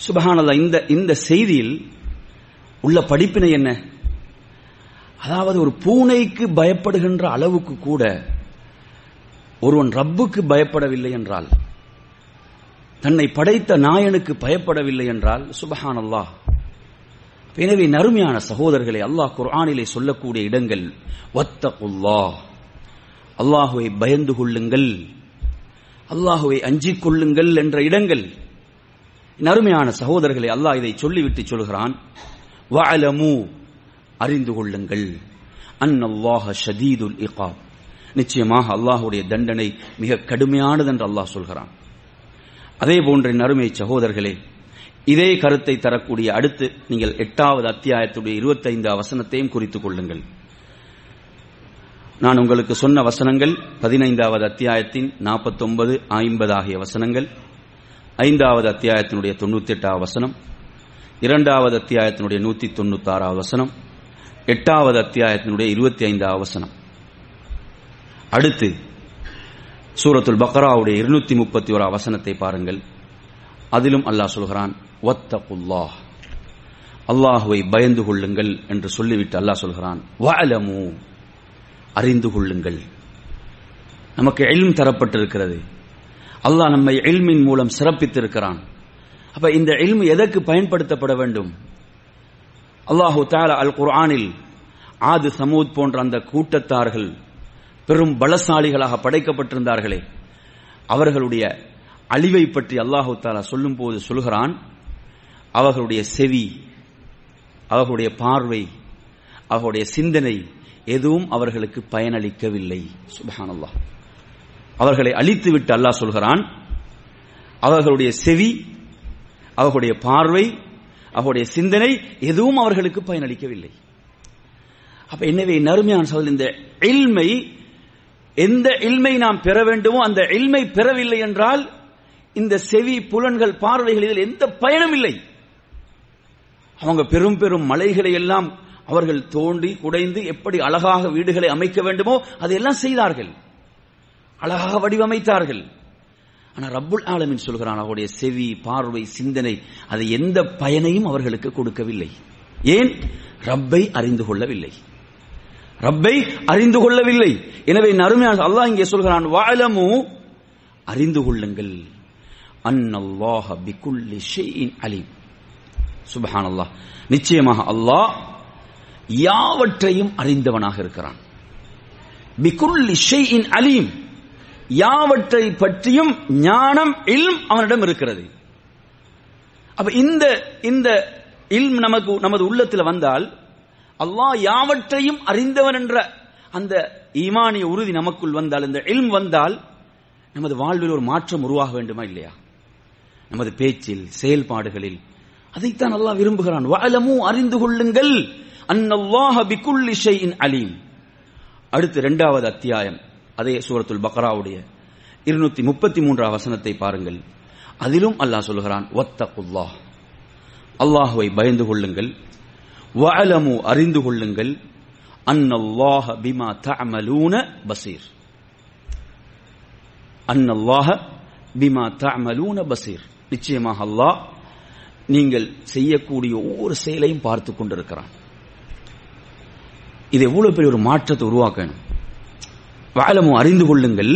சுபகானதா இந்த இந்த செய்தியில் உள்ள படிப்பினை என்ன? அதாவது ஒரு பூனைக்கு பயப்படுகின்ற அளவுக்கு கூட ஒருவன் ரப்புக்கு பயப்படவில்லை என்றால் தன்னை படைத்த நாயனுக்கு பயப்படவில்லை என்றால் சுபஹான் அல்லாஹ் எனவே நறுமையான சகோதரர்களை அல்லாஹ் குர்ஆனிலே சொல்லக்கூடிய இடங்கள் வத்தகுல்லாஹ். அல்லாஹுவை பயந்து கொள்ளுங்கள். அல்லாஹுவை அஞ்சிக் கொள்ளுங்கள் என்ற இடங்கள். நறுமையான சகோதரர்களை அல்லாஹ் இதை சொல்லிவிட்டு சொல்கிறான் வஅலமு அறிந்து கொள்ளுங்கள். அன்னல்லாஹ ஷதீதுல் இகாப். நிச்சயமாக அல்லாஹுடைய தண்டனை மிக கடுமையானது என்று அல்லாஹ் சொல்கிறான். அதே போன்ற நறுமை சகோதரர்களே இதே கருத்தை தரக்கூடிய அடுத்து நீங்கள் எட்டாவது அத்தியாயத்துடைய இருபத்தைந்து வசனத்தையும் குறித்துக் கொள்ளுங்கள். நான் உங்களுக்கு சொன்ன வசனங்கள் பதினைந்தாவது அத்தியாயத்தின் நாற்பத்தொன்பது ஐம்பது ஆகிய வசனங்கள் ஐந்தாவது அத்தியாயத்தினுடைய தொண்ணூத்தி எட்டாவது வசனம் இரண்டாவது அத்தியாயத்தினுடைய நூத்தி தொண்ணூத்தி ஆறாவது வசனம் எட்டாவது அத்தியாயத்தினுடைய இருபத்தி ஐந்தாவது வசனம். அடுத்து சூரத்துல் பக்ராவுடைய இருநூத்தி முப்பத்தி ஒரு வசனத்தை பாருங்கள். அதிலும் அல்லாஹ் சொல்கிறான் வத்தகுல்லாஹ். அல்லாஹுவை பயந்து கொள்ளுங்கள் என்று சொல்லிவிட்டு அல்லாஹ் சொல்கிறான் வஅலமு. அறிந்து கொள்ளுங்கள். நமக்கு எல்ம் தரப்பட்டிருக்கிறது. அல்லாஹ் நம்மை எல்மின் மூலம் சிறப்பித்திருக்கிறான். அப்ப இந்த எல்மு எதற்கு பயன்படுத்தப்பட வேண்டும்? அல்லாஹு தாலா அல் குர்ஆனில் ஆது சமூத் போன்ற அந்த கூட்டத்தார்கள் பெரும் பலசாலிகளாக படைக்கப்பட்டிருந்தார்களே. அவர்களுடைய அழிவை பற்றி அல்லாஹு தாலா சொல்லும் போது சொல்கிறான் அவர்களுடைய செவி அவர்களுடைய பார்வை அவர்களுடைய சிந்தனை எதுவும் அவர்களுக்கு பயனளிக்கவில்லை. சுபஹானல்லாஹ். அவர்களை அழித்துவிட்டு அல்லாஹ் சொல்கிறான் அவர்களுடைய செவி அவர்களுடைய பார்வை அவருடைய சிந்தனை எதுவும் அவர்களுக்கு பயனளிக்கவில்லை. அப்ப எனவே நறுமையான சோதனை இந்த இல்மை எந்த இல்மை நாம் பெற வேண்டுமோ அந்த இல்மை பெறவில்லை என்றால் இந்த செவி புலன்கள் பார்வைகள் இதில் எந்த பயனும் இல்லை. அவங்க பெரும் பெரும் மலைகளை எல்லாம் அவர்கள் தோண்டி குடைந்து எப்படி அழகாக வீடுகளை அமைக்க வேண்டுமோ அதையெல்லாம் செய்தார்கள். அழகாக வடிவமைத்தார்கள். ஆனா ரப்புல் ஆலமின் சொல்கிறான் அவருடைய செவி பார்வை சிந்தனை அது எந்த பயனையும் அவர்களுக்கு கொடுக்கவில்லை. ஏன்? ரப்பை அறிந்து கொள்ளவில்லை. ரப்பை அறிந்து கொள்ளவில்லை. எனவே அருமையான அல்லாஹ் இங்கே சொல்கிறான் வாழமு அறிந்து கொள்ளுங்கள். அன்னல்லாஹ பிகுல்லி ஷைஇன் அலீம். சுபஹானல்லாஹ். நிச்சயமாக அல்லாஹ் யாவற்றையும் அறிந்தவனாக இருக்கிறான். பிகுல்லி ஷைஇன் அலீம். யாவற்றை பற்றியும் ஞானம் இல்ம் அவனிடம் இருக்கிறது. அப்ப இந்த இந்த இல்ம் நமக்கு நமது உள்ளத்தில் வந்தால் அல்லாஹ் யாவற்றையும் அறிந்தவன் என்ற அந்த ஈமானிய உறுதி நமக்குள் வந்தால் இந்த இல்ம் வந்தால் நமது வாழ்வில் ஒரு மாற்றம் உருவாக வேண்டுமா இல்லையா? நமது பேச்சில் செயல்பாடுகளில். அதைத்தான் அல்லாஹ் விரும்புகிறான். வஅலமு அறிந்து கொள்ளுங்கள். அன்னல்லாஹ பிகுல்லி ஷைஇன் அலீம். அடுத்து இரண்டாவது அத்தியாயம். அதே சூரத்துல் பக்ராவுடைய இருநூத்தி முப்பத்தி மூன்றாம் வசனத்தை பாருங்கள். அதிலும் அல்லாஹ் சொல்கிறான் ஒத்தகுல்லாஹ் அல்லாஹுவை பயந்து கொள்ளுங்கள். வஅலமு அறிந்து கொள்ளுங்கள். அன்னல்லாஹ பிமா தஅமலூன பசீர். அன்னல்லாஹ பிமா தஅமலூன பசீர். நிச்சயமாக அல்லாஹ் நீங்கள் செய்யக்கூடிய ஒவ்வொரு செயலையும் பார்த்து கொண்டிருக்கிறான். இது எவ்வளவு பெரிய ஒரு மாற்றத்தை உருவாக்கணும். வாழமும் அறிந்து கொள்ளுங்கள்.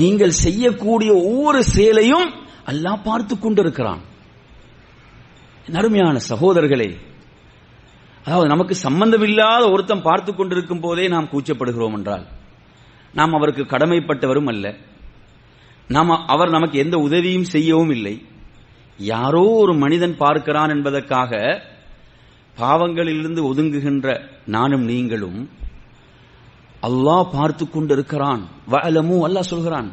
நீங்கள் செய்யக்கூடிய ஒவ்வொரு செயலையும் அல்லாஹ் பார்த்து கொண்டிருக்கிறான். அருமையான சகோதரர்களே அதாவது நமக்கு சம்பந்தமில்லாத ஒருத்தன் பார்த்து கொண்டிருக்கும் போதே நாம் கூச்சப்படுகிறோம் என்றால் நாம் அவருக்கு கடமைப்பட்டவரும் அல்ல. நாம் அவர் நமக்கு எந்த உதவியும் செய்யவும் இல்லை. யாரோ ஒரு மனிதன் பார்க்கிறான் என்பதற்காக பாவங்களிலிருந்து ஒதுங்குகின்ற நானும் நீங்களும் அல்லாஹ் பார்த்து கொண்டிருக்கிறான். வஅலமு அல்லாஹ் சொல்கிறான்.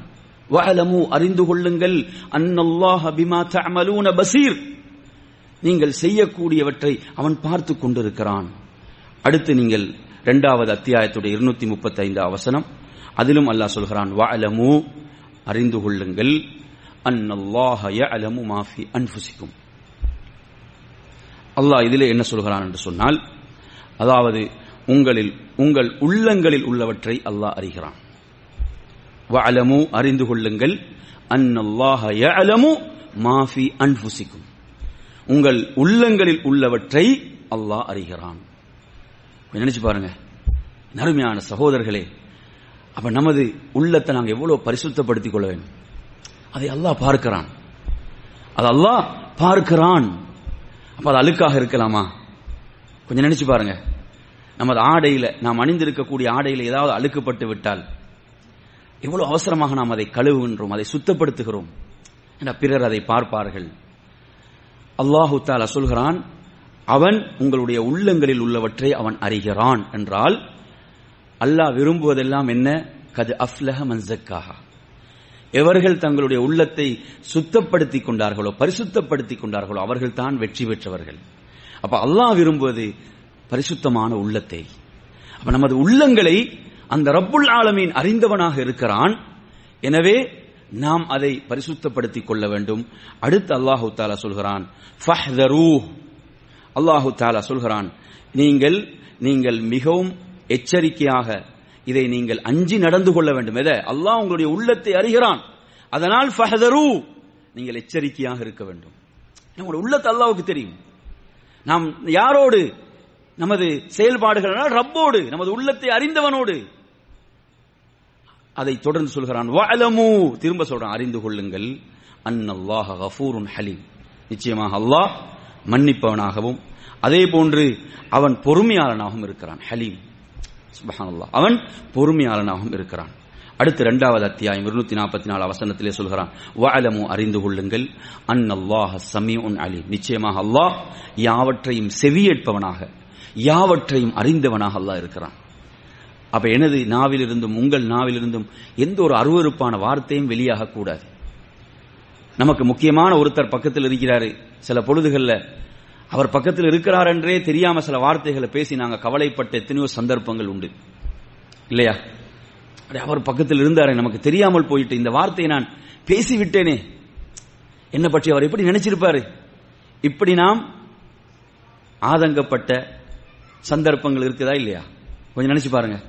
வஅலமு அறிந்து கொள்ளுங்கள். அன்னல்லாஹ பிமா தஅமலூன பசீர். நீங்கள் செய்யக்கூடியவற்றை அவன் பார்த்து கொண்டிருக்கிறான். அடுத்து நீங்கள் இரண்டாவது அத்தியாயத்துடைய இருநூத்தி முப்பத்தி ஐந்து அவசனம் அதிலும் அல்லாஹ் சொல்கிறான் வஅலமு அறிந்து கொள்ளுங்கள். அன்னல்லாஹ யஅலமு மா அன்ஃபுசிக்கும். அல்லாஹ் இதிலே என்ன சொல்கிறான் என்று சொன்னால் அதாவது உங்களில் உங்கள் உள்ளங்களில் உள்ளவற்றை அல்லாஹ் அறிகிறான். வஅலமு அறிந்து கொள்ளுங்கள். அன்னல்லாஹ யஅலமு மாஃபி உங்கள் உள்ளங்களில் உள்ளவற்றை அல்லாஹ் அறிகிறான். கொஞ்சம் நினைச்சு பாருங்க. நறுமையான சகோதரர்களே அப்ப நமது உள்ளத்தை நாங்கள் எவ்வளவு பரிசுத்தப்படுத்திக் கொள்ள வேண்டும்? அதை அல்லாஹ் பார்க்கிறான். அது அல்லாஹ் பார்க்கிறான். அப்ப அது அழுக்காக இருக்கலாமா? கொஞ்சம் நினைச்சு பாருங்க. நமது ஆடையில நாம் அணிந்திருக்கக்கூடிய ஆடையில ஏதாவது அழுக்குப்பட்டு விட்டால் எவ்வளவு அவசரமாக நாம் அதை கழுவுகின்றோம் அதை சுத்தப்படுத்துகிறோம் என பிறர் அதை பார்ப்பார்கள். அல்லாஹு தாலா சொல்கிறான் அவன் உங்களுடைய உள்ளங்களில் உள்ளவற்றை அவன் அறிகிறான் என்றால் அல்லாஹ் விரும்புவதெல்லாம் என்ன? கது அஃப்லஹ மன்சக்காக எவர்கள் தங்களுடைய உள்ளத்தை சுத்தப்படுத்திக் கொண்டார்களோ பரிசுத்தப்படுத்திக் கொண்டார்களோ அவர்கள் தான் வெற்றி பெற்றவர்கள். அப்ப அல்லாஹ் விரும்புவது பரிசுத்தமான உள்ளத்தை. அப்ப நமது உள்ளங்களை அந்த ரப்புல் ஆலமீன் அறிந்தவனாக இருக்கிறான். எனவே நாம் அதை பரிசுத்தப்படுத்திக் கொள்ள வேண்டும். அடுத்து அல்லாஹு தாலா சொல்கிறான் அல்லாஹு தாலா சொல்கிறான் நீங்கள் நீங்கள் மிகவும் எச்சரிக்கையாக இதை நீங்கள் அஞ்சி நடந்து கொள்ள வேண்டும். எதை? அல்லாஹ் உங்களுடைய உள்ளத்தை அறிகிறான். அதனால் ஃபஹதரு. நீங்கள் எச்சரிக்கையாக இருக்க வேண்டும். உங்களுடைய உள்ளத்தை அல்லாவுக்கு தெரியும். நாம் யாரோடு நமது செயல்பாடுகள் ரப்போடு நமது உள்ளத்தை அறிந்தவனோடு. அதை தொடர்ந்து சொல்கிறான் வஅலமு. திரும்ப சொல்றான் அறிந்து கொள்ளுங்கள். அன்னல்லாஹ கஃபூருன் ஹலீம். நிச்சயமாக அல்லாஹ் மன்னிப்பவனாகவும் அதே போன்று அவன் பொறுமையாளனாகவும் இருக்கிறான். ஹலீம். சுபஹானல்லாஹ். அவன் பொறுமையாளனாகவும் இருக்கிறான். அடுத்து இரண்டாவது அத்தியாயம் இருநூத்தி நாற்பத்தி நாலு அவசனத்திலே சொல்கிறான் வஅலமு. அறிந்து கொள்ளுங்கள். அன்னல்லாஹ சமீஉன் அலி நிச்சயமாக அல்லாஹ் யாவற்றையும் செவியேற்பவனாக யாவற்றையும் அறிந்தவனாக அல்லாஹ் இருக்கிறான். அப்ப எனது நாவிலிருந்தும் உங்கள் நாவிலிருந்தும் எந்த ஒரு அருவருப்பான வார்த்தையும் வெளியாக கூடாது. நமக்கு முக்கியமான ஒருத்தர் பக்கத்தில் இருக்கிறாரு. சில பொழுதுகள்ல அவர் பக்கத்தில் இருக்கிறார் என்றே தெரியாம சில வார்த்தைகளை பேசி நாங்க கவலைப்பட்ட எத்தனையோ சந்தர்ப்பங்கள் உண்டு. இல்லையா? அவர் பக்கத்தில் இருந்தாரே நமக்கு தெரியாமல் போயிட்டு இந்த வார்த்தையை நான் பேசிவிட்டேனே. என்ன பற்றி அவர் எப்படி நினைச்சிருப்பாரு? இப்படி நாம் ஆதங்கப்பட்ட சந்தர்ப்பங்கள் இருக்குதா இல்லையா? கொஞ்சம் நினைச்சு பாருங்க.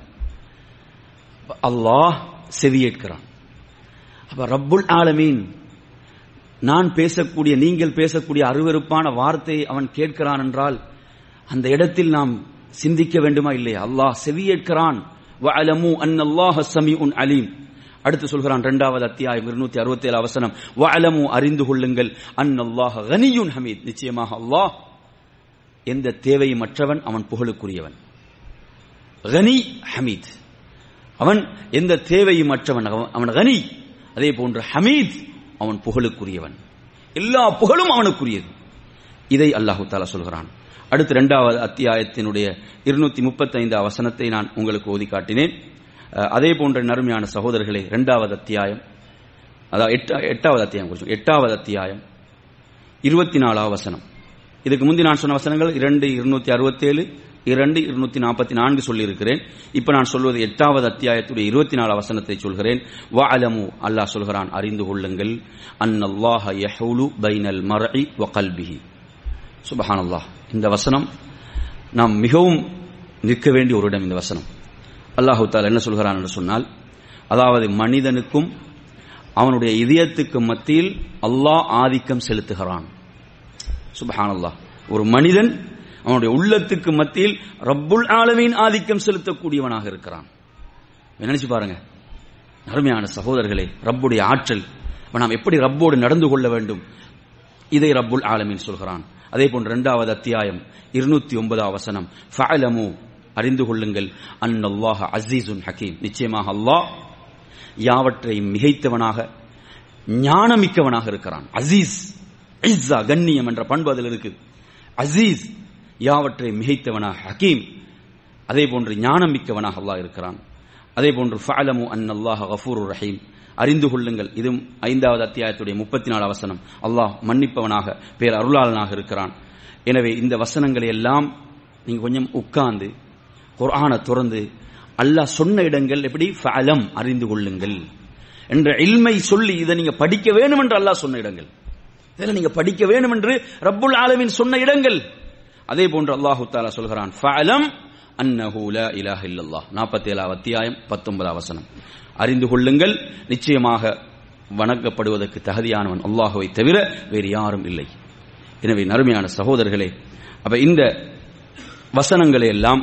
அல்லாஹ் செவியேற்கிறான் அப்ப ரப்புல் ஆலமீன் நான் பேசக்கூடிய நீங்கள் பேசக்கூடிய அருவருப்பான வார்த்தையை அவன் கேட்கிறான் என்றால் அந்த இடத்தில் நாம் சிந்திக்க வேண்டுமா இல்லையா? அல்லாஹ் செவியேற்கிறான் அலீம். அடுத்து சொல்கிறான் இரண்டாவது அத்தியாயம் இருநூத்தி அறுபத்தி ஏழு அவசனம். வஅலமு அறிந்து கொள்ளுங்கள். அன்னல்லாஹ ஹனியுன் ஹமீத். நிச்சயமாக அல்லாஹ் எந்த தேவையும் மற்றவன் அவன் புகழுக்குரியவன். கனி ஹமீத். அவன் எந்த தேவையும் மற்றவன் அவன் அவன் கனி. அதே போன்று ஹமீத் அவன் புகழுக்குரியவன். எல்லா புகழும் அவனுக்குரியது. இதை அல்லாஹு தாலா சொல்கிறான். அடுத்து இரண்டாவது அத்தியாயத்தினுடைய இருநூத்தி முப்பத்தி ஐந்து வசனத்தை நான் உங்களுக்கு ஓதி காட்டினேன் அதே போன்ற நறுமையான சகோதரர்களே இரண்டாவது அத்தியாயம். அதாவது எட்டாவது அத்தியாயம் குறிச்சு. எட்டாவது அத்தியாயம். இருபத்தி நாலாவது வசனம். இதுக்கு முந்தி நான் சொன்ன வசனங்கள் இரண்டு இருநூத்தி அறுபத்தேழு இரண்டு இருநூத்தி நாற்பத்தி நான்கு சொல்லியிருக்கிறேன். இப்ப நான் சொல்வது எட்டாவது அத்தியாயத்துடைய இருபத்தி நாலு வசனத்தை சொல்கிறேன். வா அலமு அல்லாஹ் சொல்கிறான் அறிந்து கொள்ளுங்கள். அன்னல்லாஹ யஹூலு பைனல் மர்இ வ கல்பிஹி. சுபஹானல்லாஹ். இந்த வசனம் நாம் மிகவும் நிற்க வேண்டிய ஒரு இடம் இந்த வசனம். அல்லாஹு தாலா என்ன சொல்கிறான் என்று சொன்னால் அதாவது மனிதனுக்கும் அவனுடைய இதயத்துக்கு மத்தியில் அல்லாஹ் ஆதிக்கம் செலுத்துகிறான். சுபஹானல்லா ஒரு மனிதன் அவனுடைய உள்ளத்துக்கு மத்தியில் ரப்புல் ஆலமீன் ஆதிக்கம் செலுத்தக்கூடியவனாக இருக்கிறான். நினைச்சு பாருங்க. அருமையான சகோதரர்களே ரப்புடைய ஆற்றல். நாம் எப்படி ரப்போடு நடந்து கொள்ள வேண்டும்? இதை ரப்புல் ஆலமீன் சொல்கிறான். அதே போன்று இரண்டாவது அத்தியாயம் இருநூத்தி ஒன்பதாம் வசனம். ஃபஅலமு அறிந்து கொள்ளுங்கள். அன்னல்லாஹ அசீசுன் ஹக்கீம் நிச்சயமாக அல்லாஹ் யாவற்றையும் மிகைத்தவனாக ஞானமிக்கவனாக இருக்கிறான். அசீஸ் இஸ்ஸா கண்ணியம் என்ற பண்பு அதில் இருக்கு. அசீஸ் யாவற்றை மிகைத்தவனாக ஹக்கீம் அதே போன்று ஞானம் மிக்கவனாக அல்லாஹ் இருக்கிறான். அதே போன்று ஃபாலமு அன் அல்லாஹ் கஃபூர் ரஹீம். அறிந்து கொள்ளுங்கள் இதுவும் ஐந்தாவது அத்தியாயத்துடைய முப்பத்தி நாலு வசனம் அல்லாஹ் மன்னிப்பவனாக பேர் அருளாளனாக இருக்கிறான். எனவே இந்த வசனங்களை எல்லாம் நீங்க கொஞ்சம் உட்கார்ந்து குரானை துறந்து அல்லாஹ் சொன்ன இடங்கள் எப்படி? ஃபாலம் அறிந்து கொள்ளுங்கள். என்ற இல்மை சொல்லி இதை நீங்க படிக்க வேண்டும் என்று அல்லாஹ் சொன்ன இடங்கள். இதெல்லாம் நீங்க படிக்க வேண்டும் என்று ரப்புல் ஆலமின் சொன்ன இடங்கள். அதே போன்று அல்லாஹு தாலா சொல்கிறான் ஃபஅலம் அன்னஹு லா இலாஹ இல்லல்லாஹ். 47 அத்தியாயம் 19 வசனம். அறிந்து கொள்ளுங்கள் நிச்சயமாக வணங்கப்படுவதற்கு தகுதியானவன் அல்லாஹுவை தவிர வேறு யாரும் இல்லை. எனவே நறுமையான சகோதரர்களே அப்ப இந்த வசனங்களை எல்லாம்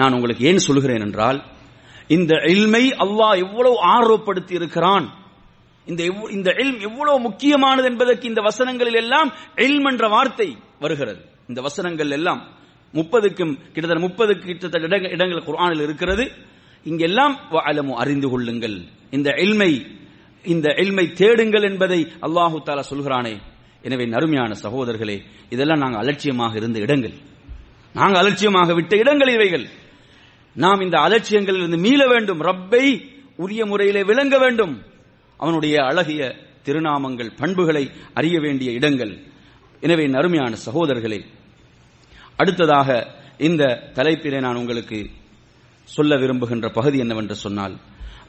நான் உங்களுக்கு ஏன் சொல்கிறேன் என்றால் இந்த இல்மை அல்லாஹ் எவ்வளவு ஆர்வப்படுத்தி இருக்கிறான் இந்த இந்த இல்ம் எவ்வளவு முக்கியமானது என்பதற்கு இந்த வசனங்களில் எல்லாம் இல்ம் என்ற வார்த்தை வருகிறது. இந்த வசனங்கள் எல்லாம் முப்பதுக்கும் கிட்டத்தட்ட முப்பதுக்கு கிட்டத்தட்ட இடங்கள் இடங்கள் குர்ஆனில் இருக்கிறது. இங்கெல்லாம் வஅலமு அறிந்து கொள்ளுங்கள். இந்த இல்மை இந்த இல்மை தேடுங்கள் என்பதை அல்லாஹு தாலா சொல்கிறானே. எனவே நறுமையான சகோதரர்களே இதெல்லாம் நாங்கள் அலட்சியமாக இருந்த இடங்கள். நாங்கள் அலட்சியமாக விட்ட இடங்கள் இவைகள். நாம் இந்த அலட்சியங்களில் இருந்து மீள வேண்டும். ரப்பை உரிய முறையிலே விளங்க வேண்டும். அவனுடைய அழகிய திருநாமங்கள் பண்புகளை அறிய வேண்டிய இடங்கள். எனவே நறுமையான சகோதரர்களே அடுத்ததாக இந்த தலைப்பிலே நான் உங்களுக்கு சொல்ல விரும்புகின்ற பகுதி என்னவென்று சொன்னால்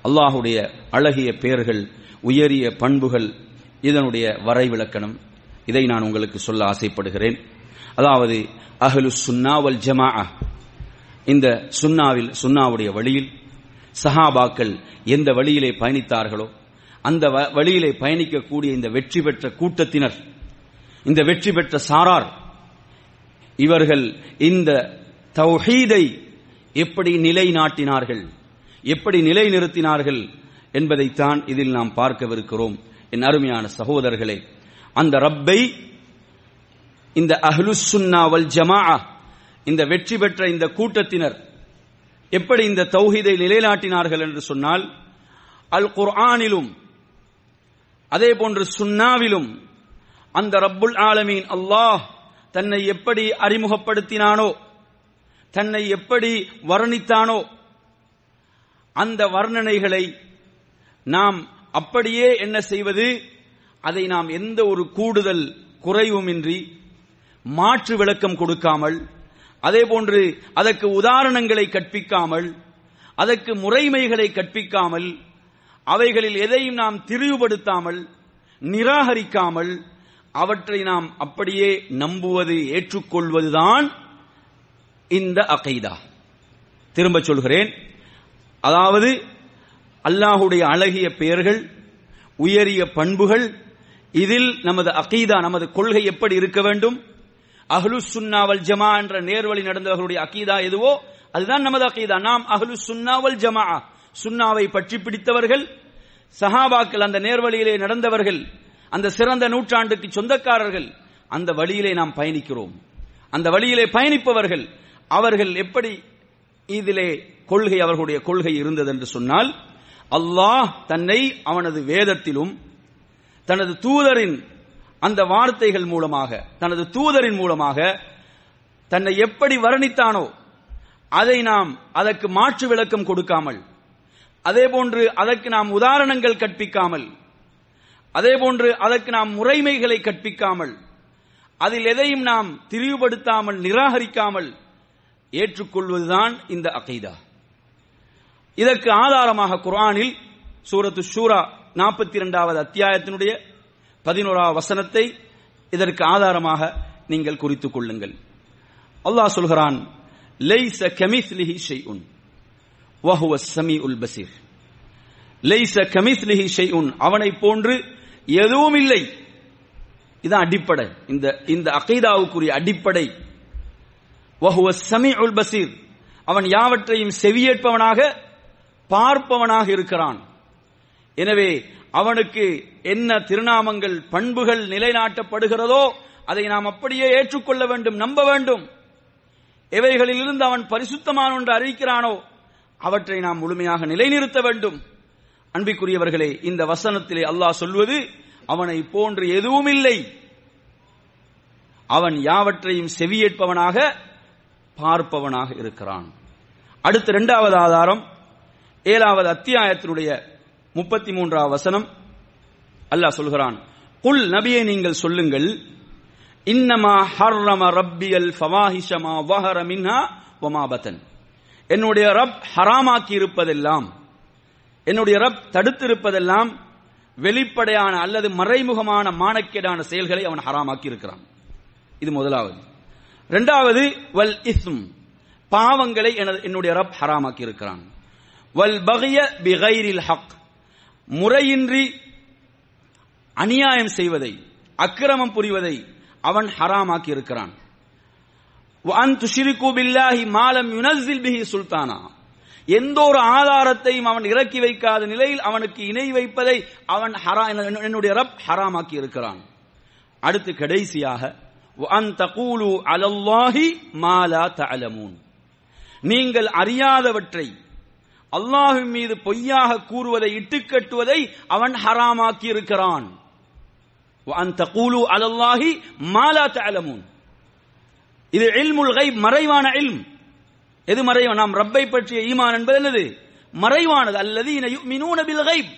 அல்லாஹுடைய அழகிய பெயர்கள் உயரிய பண்புகள் இதனுடைய வரைவிலக்கணம். இதை நான் உங்களுக்கு சொல்ல ஆசைப்படுகிறேன். அதாவது அகலு சுன்னாவல் ஜமா ஜமாஅ. இந்த சுன்னாவில் சுன்னாவுடைய வழியில் சஹாபாக்கள் எந்த வழியிலே பயணித்தார்களோ அந்த வ- வழியிலே பயணிக்கக்கூடிய இந்த வெற்றி பெற்ற கூட்டத்தினர் இந்த வெற்றி பெற்ற சாரார் இவர்கள் இந்த தௌஹீதை எப்படி நிலைநாட்டினார்கள் எப்படி நிலைநிறுத்தினார்கள் என்பதைத்தான் இதில் நாம் பார்க்கவிருக்கிறோம். என் அருமையான சகோதரர்களே அந்த ரப்பை இந்த அஹ்லுஸ் ஜமா ஜமாஅ இந்த வெற்றி பெற்ற இந்த கூட்டத்தினர் எப்படி இந்த தௌஹீதை நிலைநாட்டினார்கள் என்று சொன்னால் அல் குர்ஆனிலும் அதே போன்று சுன்னாவிலும் அந்த ரப்புல் ஆலமீன் அல்லாஹ் தன்னை எப்படி அறிமுகப்படுத்தினானோ தன்னை எப்படி வர்ணித்தானோ அந்த வர்ணனைகளை நாம் அப்படியே என்ன செய்வது? அதை நாம் எந்த ஒரு கூடுதல் குறைவுமின்றி மாற்று விளக்கம் கொடுக்காமல் அதே போன்று அதற்கு உதாரணங்களை கற்பிக்காமல் அதற்கு முறைமைகளை கற்பிக்காமல் அவைகளில் எதையும் நாம் திரிவுபடுத்தாமல் நிராகரிக்காமல் அவற்றை நாம் அப்படியே நம்புவது ஏற்றுக்கொள்வதுதான் இந்த அகைதா. திரும்ப சொல்கிறேன். அதாவது அல்லாஹுடைய அழகிய பெயர்கள் உயரிய பண்புகள் இதில் நமது அகீதா நமது கொள்கை எப்படி இருக்க வேண்டும்? அஹ்லு சுன்னாவல் ஜமா என்ற நேர்வழி நடந்தவர்களுடைய அகீதா எதுவோ அதுதான் நமது அகீதா. நாம் அஹ்லு சுன்னாவல் ஜமா சுண்ணாவை பற்றி பிடித்தவர்கள் சஹாபாக்கள் அந்த நேர்வழியிலே நடந்தவர்கள் அந்த சிறந்த நூற்றாண்டுக்கு சொந்தக்காரர்கள் அந்த வழியிலே நாம் பயணிக்கிறோம். அந்த வழியிலே பயணிப்பவர்கள் அவர்கள் எப்படி இதிலே கொள்கை அவர்களுடைய கொள்கை இருந்தது என்று சொன்னால் அல்லாஹ் தன்னை அவனது வேதத்திலும் தனது தூதரின் அந்த வார்த்தைகள் மூலமாக தனது தூதரின் மூலமாக தன்னை எப்படி வர்ணித்தானோ அதை நாம் அதற்கு மாற்று விளக்கம் கொடுக்காமல் அதே போன்று அதற்கு நாம் உதாரணங்கள் கற்பிக்காமல் அதே போன்று அதற்கு நாம் முறைமைகளை கற்பிக்காமல் அதில் எதையும் நாம் திரிவுபடுத்தாமல் நிராகரிக்காமல் ஏற்றுக்கொள்வதுதான் இந்த அகைதா. இதற்கு ஆதாரமாக குரானில் சூரத்து ஷூரா நாற்பத்தி இரண்டாவது அத்தியாயத்தினுடைய பதினோராவது வசனத்தை இதற்கு ஆதாரமாக நீங்கள் குறித்துக் கொள்ளுங்கள். அல்லாஹ் சொல்கிறான் கெமிஸ்லிஹி கமிஸ்லிஹி ஷைஉன். வஹுவ சமி உல் பசீர் லைஸ கமிஸ்லிஹி ஷெய்உன் அவனை போன்று எதுவும் இல்லை. இதான் அடிப்படை. இந்த இந்த அகைதாவுக்குரிய அடிப்படை. வஹுவ உல் பசீர் அவன் யாவற்றையும் செவியேற்பவனாக பார்ப்பவனாக இருக்கிறான். எனவே அவனுக்கு என்ன திருநாமங்கள் பண்புகள் நிலைநாட்டப்படுகிறதோ அதை நாம் அப்படியே ஏற்றுக்கொள்ள வேண்டும் நம்ப வேண்டும். எவைகளிலிருந்து அவன் பரிசுத்தமான ஒன்று அறிவிக்கிறானோ அவற்றை நாம் முழுமையாக நிலைநிறுத்த வேண்டும். அன்பிக்குரியவர்களே இந்த வசனத்திலே அல்லாஹ் சொல்வது அவனை போன்று எதுவும் இல்லை. அவன் யாவற்றையும் செவியேற்பவனாக பார்ப்பவனாக இருக்கிறான். அடுத்த இரண்டாவது ஆதாரம் ஏழாவது அத்தியாயத்தினுடைய முப்பத்தி மூன்றாவது வசனம். அல்லாஹ் சொல்கிறான் குல் நபியை நீங்கள் சொல்லுங்கள் இன்னமா ஹர்ரம ரப்பியல் ஃபவாஹிஷமா வஹர மின்ஹா உமாபதன் என்னுடைய ரப் ஹராமாக்கி இருப்பதெல்லாம் என்னுடைய ரப் தடுத்திருப்பதெல்லாம் வெளிப்படையான அல்லது மறைமுகமான மானக்கேடான செயல்களை அவன் ஹராமாக்கி இருக்கிறான். இது முதலாவது. இரண்டாவது வல் இஸ்ம் பாவங்களை எனது என்னுடைய ரப் ஹராமாக்கி இருக்கிறான். வல் பகிய பிகைரில் ஹக் முறையின்றி அநியாயம் செய்வதை அக்கிரமம் புரிவதை அவன் ஹராமாக்கி இருக்கிறான். அன் துஷிரிக்கு மாலம் யுனசில் பிஹி சுல்தானா எந்த ஒரு ஆதாரத்தையும் அவன் இறக்கி வைக்காத நிலையில் அவனுக்கு இணை வைப்பதை அவன் ஹரா என்னுடைய ரப் ஹராமாக்கி இருக்கிறான். அடுத்து கடைசியாக அன் தகூலு அலல்லாஹி மாலா தலமூன் நீங்கள் அறியாதவற்றை அல்லாஹின் மீது பொய்யாக கூறுவதை இட்டுக்கட்டுவதை அவன் ஹராமாக்கி இருக்கிறான். அன் தகூலு அலல்லாஹி மாலா தலமூன் இது இல்முல் கை மறைவான இல்ம். எது மறைவான நாம் ரப்பை பற்றிய ஈமான் என்பது என்னது? மறைவானது. அல்லது யுமினூன பில் கைப்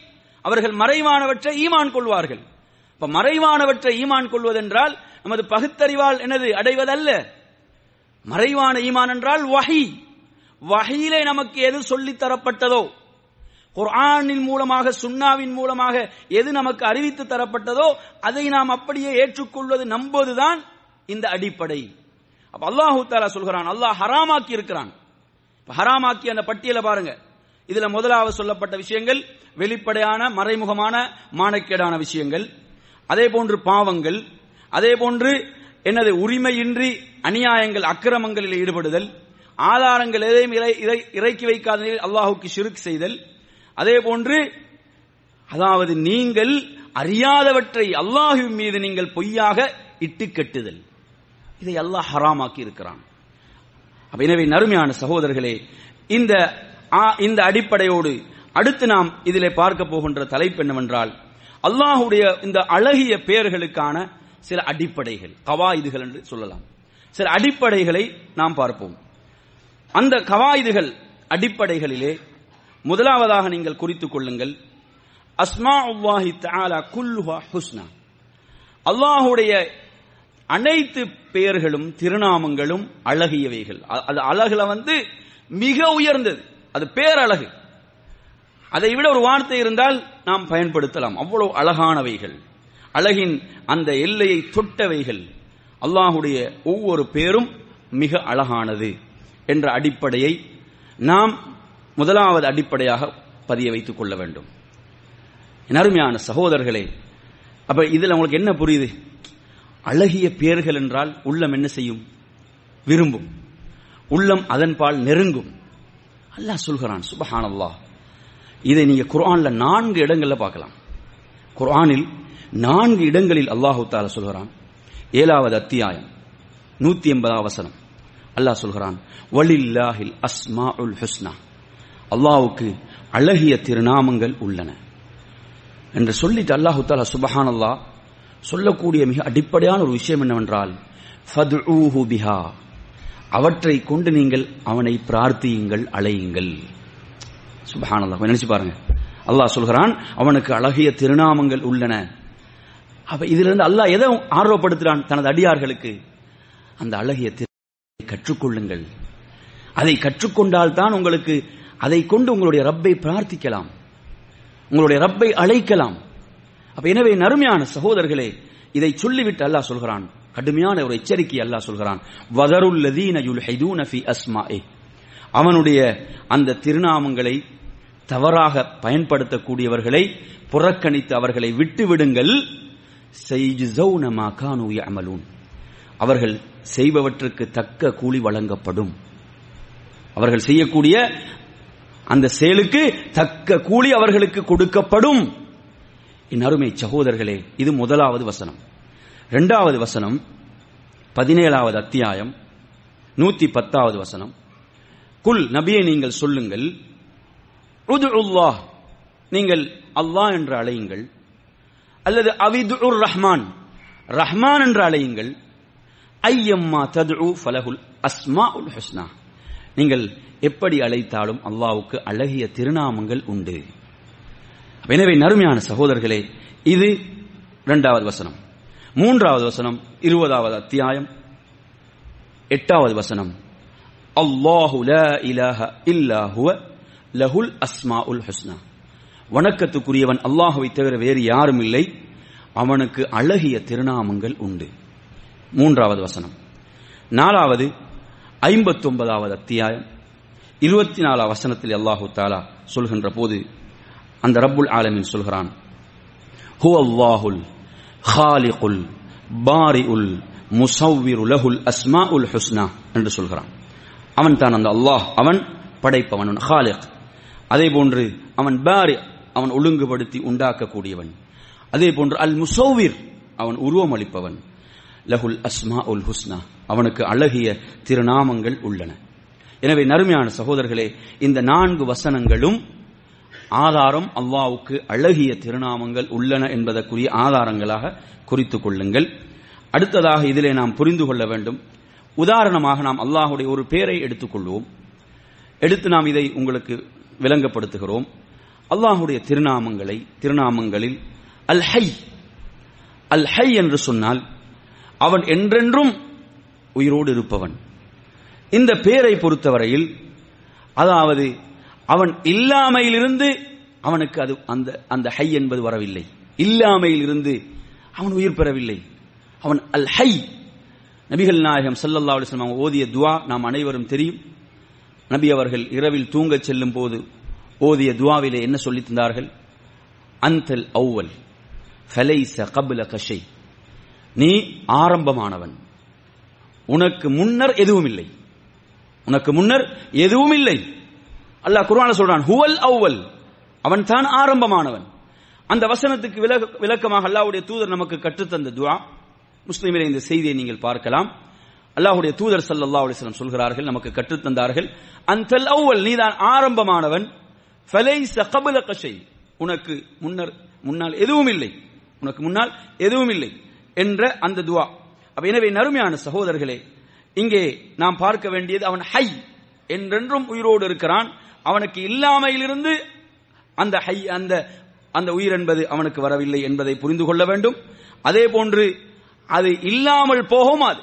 அவர்கள் மறைவானவற்றை ஈமான் கொள்வார்கள். இப்ப மறைவானவற்றை ஈமான் கொள்வதென்றால் நமது பகுத்தறிவால் என்னது? அடைவதல்ல. மறைவான ஈமான் என்றால் வஹி. வகையிலே நமக்கு எது சொல்லித் தரப்பட்டதோ? குர்ஆனின் மூலமாக சுன்னாவின் மூலமாக எது நமக்கு அறிவித்து தரப்பட்டதோ அதை நாம் அப்படியே ஏற்றுக்கொள்வது நம்புவதுதான் இந்த அடிப்படை. அப்ப அல்லாஹு தாலா சொல்கிறான் அல்லாஹ் ஹராமாக்கி இருக்கிறான். ஹராமாக்கி அந்த பட்டியலை பாருங்க. இதுல முதலாவது சொல்லப்பட்ட விஷயங்கள் வெளிப்படையான மறைமுகமான மானக்கேடான விஷயங்கள். அதே போன்று பாவங்கள் அதே போன்று என்னது உரிமையின்றி அநியாயங்கள் அக்கிரமங்களில் ஈடுபடுதல் ஆதாரங்கள் எதையும் இறக்கி வைக்காத நிலையில் அல்லாஹுக்கு சிறுக் செய்தல் அதே போன்று அதாவது நீங்கள் அறியாதவற்றை அல்லாஹுவின் மீது நீங்கள் பொய்யாக இட்டு கட்டுதல். இதை எல்லாம் ஹராமாக்கி இருக்கிறான். அப்ப எனவே நறுமையான சகோதரர்களே இந்த இந்த அடிப்படையோடு அடுத்து நாம் இதிலே பார்க்க போகின்ற தலைப்பு என்னவென்றால் அல்லாஹுடைய இந்த அழகிய பெயர்களுக்கான சில அடிப்படைகள் கவாயுதுகள் என்று சொல்லலாம். சில அடிப்படைகளை நாம் பார்ப்போம். அந்த கவாயுதுகள் அடிப்படைகளிலே முதலாவதாக நீங்கள் குறித்துக் கொள்ளுங்கள். அஸ்மா உல்லாஹி தாலா குல்லுஹா ஹுஸ்னா. அல்லாஹுடைய அனைத்து பெயர்களும் திருநாமங்களும் அழகியவைகள். அது அழகுல வந்து மிக உயர்ந்தது. அது பேரழகு. அதை விட ஒரு வார்த்தை இருந்தால் நாம் பயன்படுத்தலாம். அவ்வளவு அழகானவைகள். அழகின் அந்த எல்லையை தொட்டவைகள். அல்லாஹுடைய ஒவ்வொரு பேரும் மிக அழகானது என்ற அடிப்படையை நாம் முதலாவது அடிப்படையாக பதிய வைத்துக் கொள்ள வேண்டும். அருமையான சகோதரர்களே அப்ப இதுல உங்களுக்கு என்ன புரியுது? அழகிய பேர்கள் என்றால் உள்ளம் என்ன செய்யும்? விரும்பும். உள்ளம் அதன்பால் நெருங்கும். அல்லாஹ் சொல்கிறான் சுபஹான் அல்லாஹ் இதை நீங்க குர்ஆன்ல நான்கு இடங்கள்ல பார்க்கலாம். குர்ஆனில் நான்கு இடங்களில் அல்லாஹு தாலா சொல்கிறான். ஏழாவது அத்தியாயம் நூத்தி எண்பதாம் வசனம். அல்லாஹ் சொல்கிறான் வலில்லாஹில் அஸ்மா உல் ஹுஸ்னா. அல்லாஹுக்கு அழகிய திருநாமங்கள் உள்ளன. என்று சொல்லிட்டு அல்லாஹு தாலா சுபஹான் அல்லாஹ் சொல்லக்கூடிய மிக அடிப்படையான ஒரு விஷயம் என்னவென்றால் பிஹா. அவற்றை கொண்டு நீங்கள் அவனை பிரார்த்தியுங்கள் அழையுங்கள். சுபஹானல்லாஹ் நினைச்சு பாருங்க. அல்லாஹ் சொல்கிறான் அவனுக்கு அழகிய திருநாமங்கள் உள்ளன. அப்ப இதிலிருந்து அல்லாஹ் எதை ஆர்வப்படுத்துகிறான் தனது அடியார்களுக்கு? அந்த அழகிய கற்றுக்கொள்ளுங்கள். அதை கற்றுக்கொண்டால் தான் உங்களுக்கு அதை கொண்டு உங்களுடைய ரப்பை பிரார்த்திக்கலாம். உங்களுடைய ரப்பை அழைக்கலாம். அப்ப எனவே நறுமையான சகோதரர்களே இதை சொல்லிவிட்டு அல்லாஹ் சொல்கிறான். கடுமையான ஒரு எச்சரிக்கை அல்லாஹ் சொல்கிறான். வதருல்லதீன யுல்ஹிதூன ஃபி அஸ்மாஇ. அவனுடைய அந்த திருநாமங்களை தவறாக பயன்படுத்தக்கூடியவர்களை புறக்கணித்து அவர்களை விட்டு விடுங்கள் அமலூன் அவர்கள் செய்பவற்றுக்கு தக்க கூலி வழங்கப்படும். அவர்கள் செய்யக்கூடிய அந்த செயலுக்கு தக்க கூலி அவர்களுக்கு கொடுக்கப்படும். என் அருமை சகோதரர்களே இது முதலாவது வசனம். இரண்டாவது வசனம் பதினேழாவது அத்தியாயம் நூத்தி பத்தாவது வசனம். குல் நபியை நீங்கள் சொல்லுங்கள் உதுல்லாஹ் நீங்கள் அல்லாஹ் என்று அழையுங்கள். அல்லது அவிதுர் ரஹ்மான் ரஹ்மான் என்று அழையுங்கள். ஐயம்மா தது ஃபலகுல் அஸ்மா உல் ஹுஸ்னா. நீங்கள் எப்படி அழைத்தாலும் அல்லாவுக்கு அழகிய திருநாமங்கள் உண்டு. எனவே நறுமையான சகோதரர்களே இது இரண்டாவது வசனம். மூன்றாவது வசனம் இருபதாவது அத்தியாயம் எட்டாவது வசனம். அல்லாஹு இலாஹ இல்லா லஹுல் அஸ்மா உல் ஹஸ்னா. வணக்கத்துக்குரியவன் அல்லாஹுவை தவிர வேறு யாரும் இல்லை. அவனுக்கு அழகிய திருநாமங்கள் உண்டு. மூன்றாவது வசனம். நாலாவது ஐம்பத்தி ஒன்பதாவது அத்தியாயம். இருபத்தி நாலாம் வசனத்தில் அல்லாஹு தாலா சொல்கின்ற போது அந்த ரப்புல் ஆலமின் சொல்கிறான். ஹு அல்லாஹுல் ஹாலிகுல் பாரிஉல் முசவ்விரு லஹுல் அஸ்மா உல் ஹுஸ்னா என்று சொல்கிறான். அவன் தான் அந்த அல்லாஹ் அவன் படைப்பவன் ஹாலிக். அதே போன்று அவன் பாரி அவன் ஒழுங்குபடுத்தி உண்டாக்கக்கூடியவன். அதே போன்று அல் முசௌவிர் அவன் உருவம் அளிப்பவன். லஹுல் அஸ்மா உல் ஹுஸ்னா அவனுக்கு அழகிய திருநாமங்கள் உள்ளன. எனவே நறுமையான சகோதரர்களே இந்த நான்கு வசனங்களும் ஆதாரம் அல்லாவுக்கு அழகிய திருநாமங்கள் உள்ளன என்பதற்குரிய ஆதாரங்களாக குறித்துக் கொள்ளுங்கள். அடுத்ததாக இதிலே நாம் புரிந்து கொள்ள வேண்டும். உதாரணமாக நாம் அல்லாஹுடைய ஒரு பேரை எடுத்துக்கொள்வோம் எடுத்து நாம் இதை உங்களுக்கு விளங்கப்படுத்துகிறோம். அல்லாஹுடைய திருநாமங்களை திருநாமங்களில் அல் ஹை அல் ஹை என்று சொன்னால் அவன் என்றென்றும் உயிரோடு இருப்பவன். இந்த பேரை பொறுத்தவரையில் அதாவது அவன் இல்லாமையிலிருந்து அவனுக்கு அது அந்த அந்த ஹை என்பது வரவில்லை. இல்லாமையிலிருந்து அவன் உயிர் பெறவில்லை. அவன் அல் ஹை நபிகள் நாயகம் சல்லல்லா அலிஸ்லாம் அவங்க ஓதிய துவா நாம் அனைவரும் தெரியும். நபி அவர்கள் இரவில் தூங்கச் செல்லும் போது ஓதிய துவாவிலே என்ன சொல்லி தந்தார்கள்? அந்தல் அவ்வல் ஃபலைச கபுல கஷை நீ ஆரம்பமானவன். உனக்கு முன்னர் எதுவும் இல்லை உனக்கு முன்னர் எதுவும் இல்லை அல்லாஹ் குர்ஆன சொல்றான் ஹுவல் அவ்வல். அவன் தான் ஆரம்பமானவன். அந்த வசனத்துக்கு விளக்க- விளக்கமாக அல்லாஹ்வுடைய தூதர் நமக்கு கற்றுத்தந்த துவா. முஸ்லிமிலே இந்த செய்தியை நீங்கள் பார்க்கலாம். அல்லாஹுடைய தூதர் ஸல்லல்லாஹு அலைஹி சொல்கிறார்கள் நமக்கு கற்றுத்தந்தார்கள். அந்தல் அவ்வல். நீதான் ஆரம்பமானவன். ஃபலை கபலக கஷை உனக்கு முன்னர் முன்னால் எதுவும் இல்லை. உனக்கு முன்னால் எதுவும் இல்லை என்ற அந்த துவா. அப்ப எனவே நறுமையான சகோதரர்களே இங்கே நாம் பார்க்க வேண்டியது அவன் ஹை என்றென்றும் உயிரோடு இருக்கிறான். அவனுக்கு இல்லாமையிலிருந்து அந்த ஹை அந்த அந்த உயிர் என்பது அவனுக்கு வரவில்லை என்பதை புரிந்து கொள்ள வேண்டும். அதே போன்று அது இல்லாமல் போகும் அது.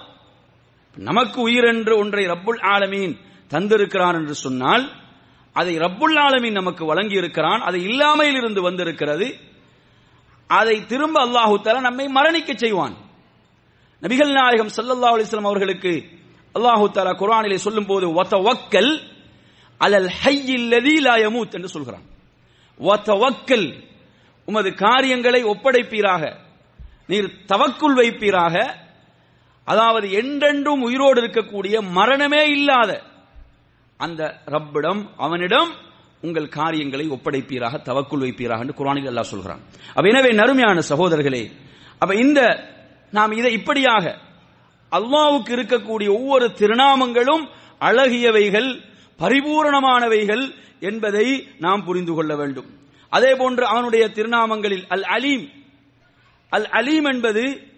நமக்கு உயிர் என்று ஒன்றை ரப்புல் ஆலமீன் தந்திருக்கிறான் என்று சொன்னால் அதை ரப்புல் ஆலமீன் நமக்கு வழங்கி இருக்கிறான் அது இல்லாமையில் இருந்து வந்திருக்கிறது. அதை திரும்ப அல்லாஹு தலா நம்மை மரணிக்க செய்வான். நபிகள் நாயகம் ஸல்லல்லாஹு அலிஸ்லாம் அவர்களுக்கு அல்லாஹு தலா குரானிலே சொல்லும்போது போது ஒத்த ஒக்கல் அலல் ஹையில்லதீலாயமூத் என்று சொல்கிறான். வத்தவக்கல் உமது காரியங்களை ஒப்படைப்பீராக நீர் தவக்குள் வைப்பீராக அதாவது என்றென்றும் உயிரோடு இருக்கக்கூடிய மரணமே இல்லாத அந்த ரப்பிடம் அவனிடம் உங்கள் காரியங்களை ஒப்படைப்பீராக தவக்குள் வைப்பீராக என்று குரானில் அல்லாஹ் சொல்கிறான். அப்ப எனவே நறுமையான சகோதரர்களே அப்ப இந்த நாம் இதை இப்படியாக அல்லாவுக்கு இருக்கக்கூடிய ஒவ்வொரு திருநாமங்களும் அழகியவைகள் பரிபூரணமானவைகள் என்பதை நாம் புரிந்து கொள்ள வேண்டும். அதே போன்று அவனுடைய திருநாமங்களில் அல் அலீம். அல் அலீம் என்பது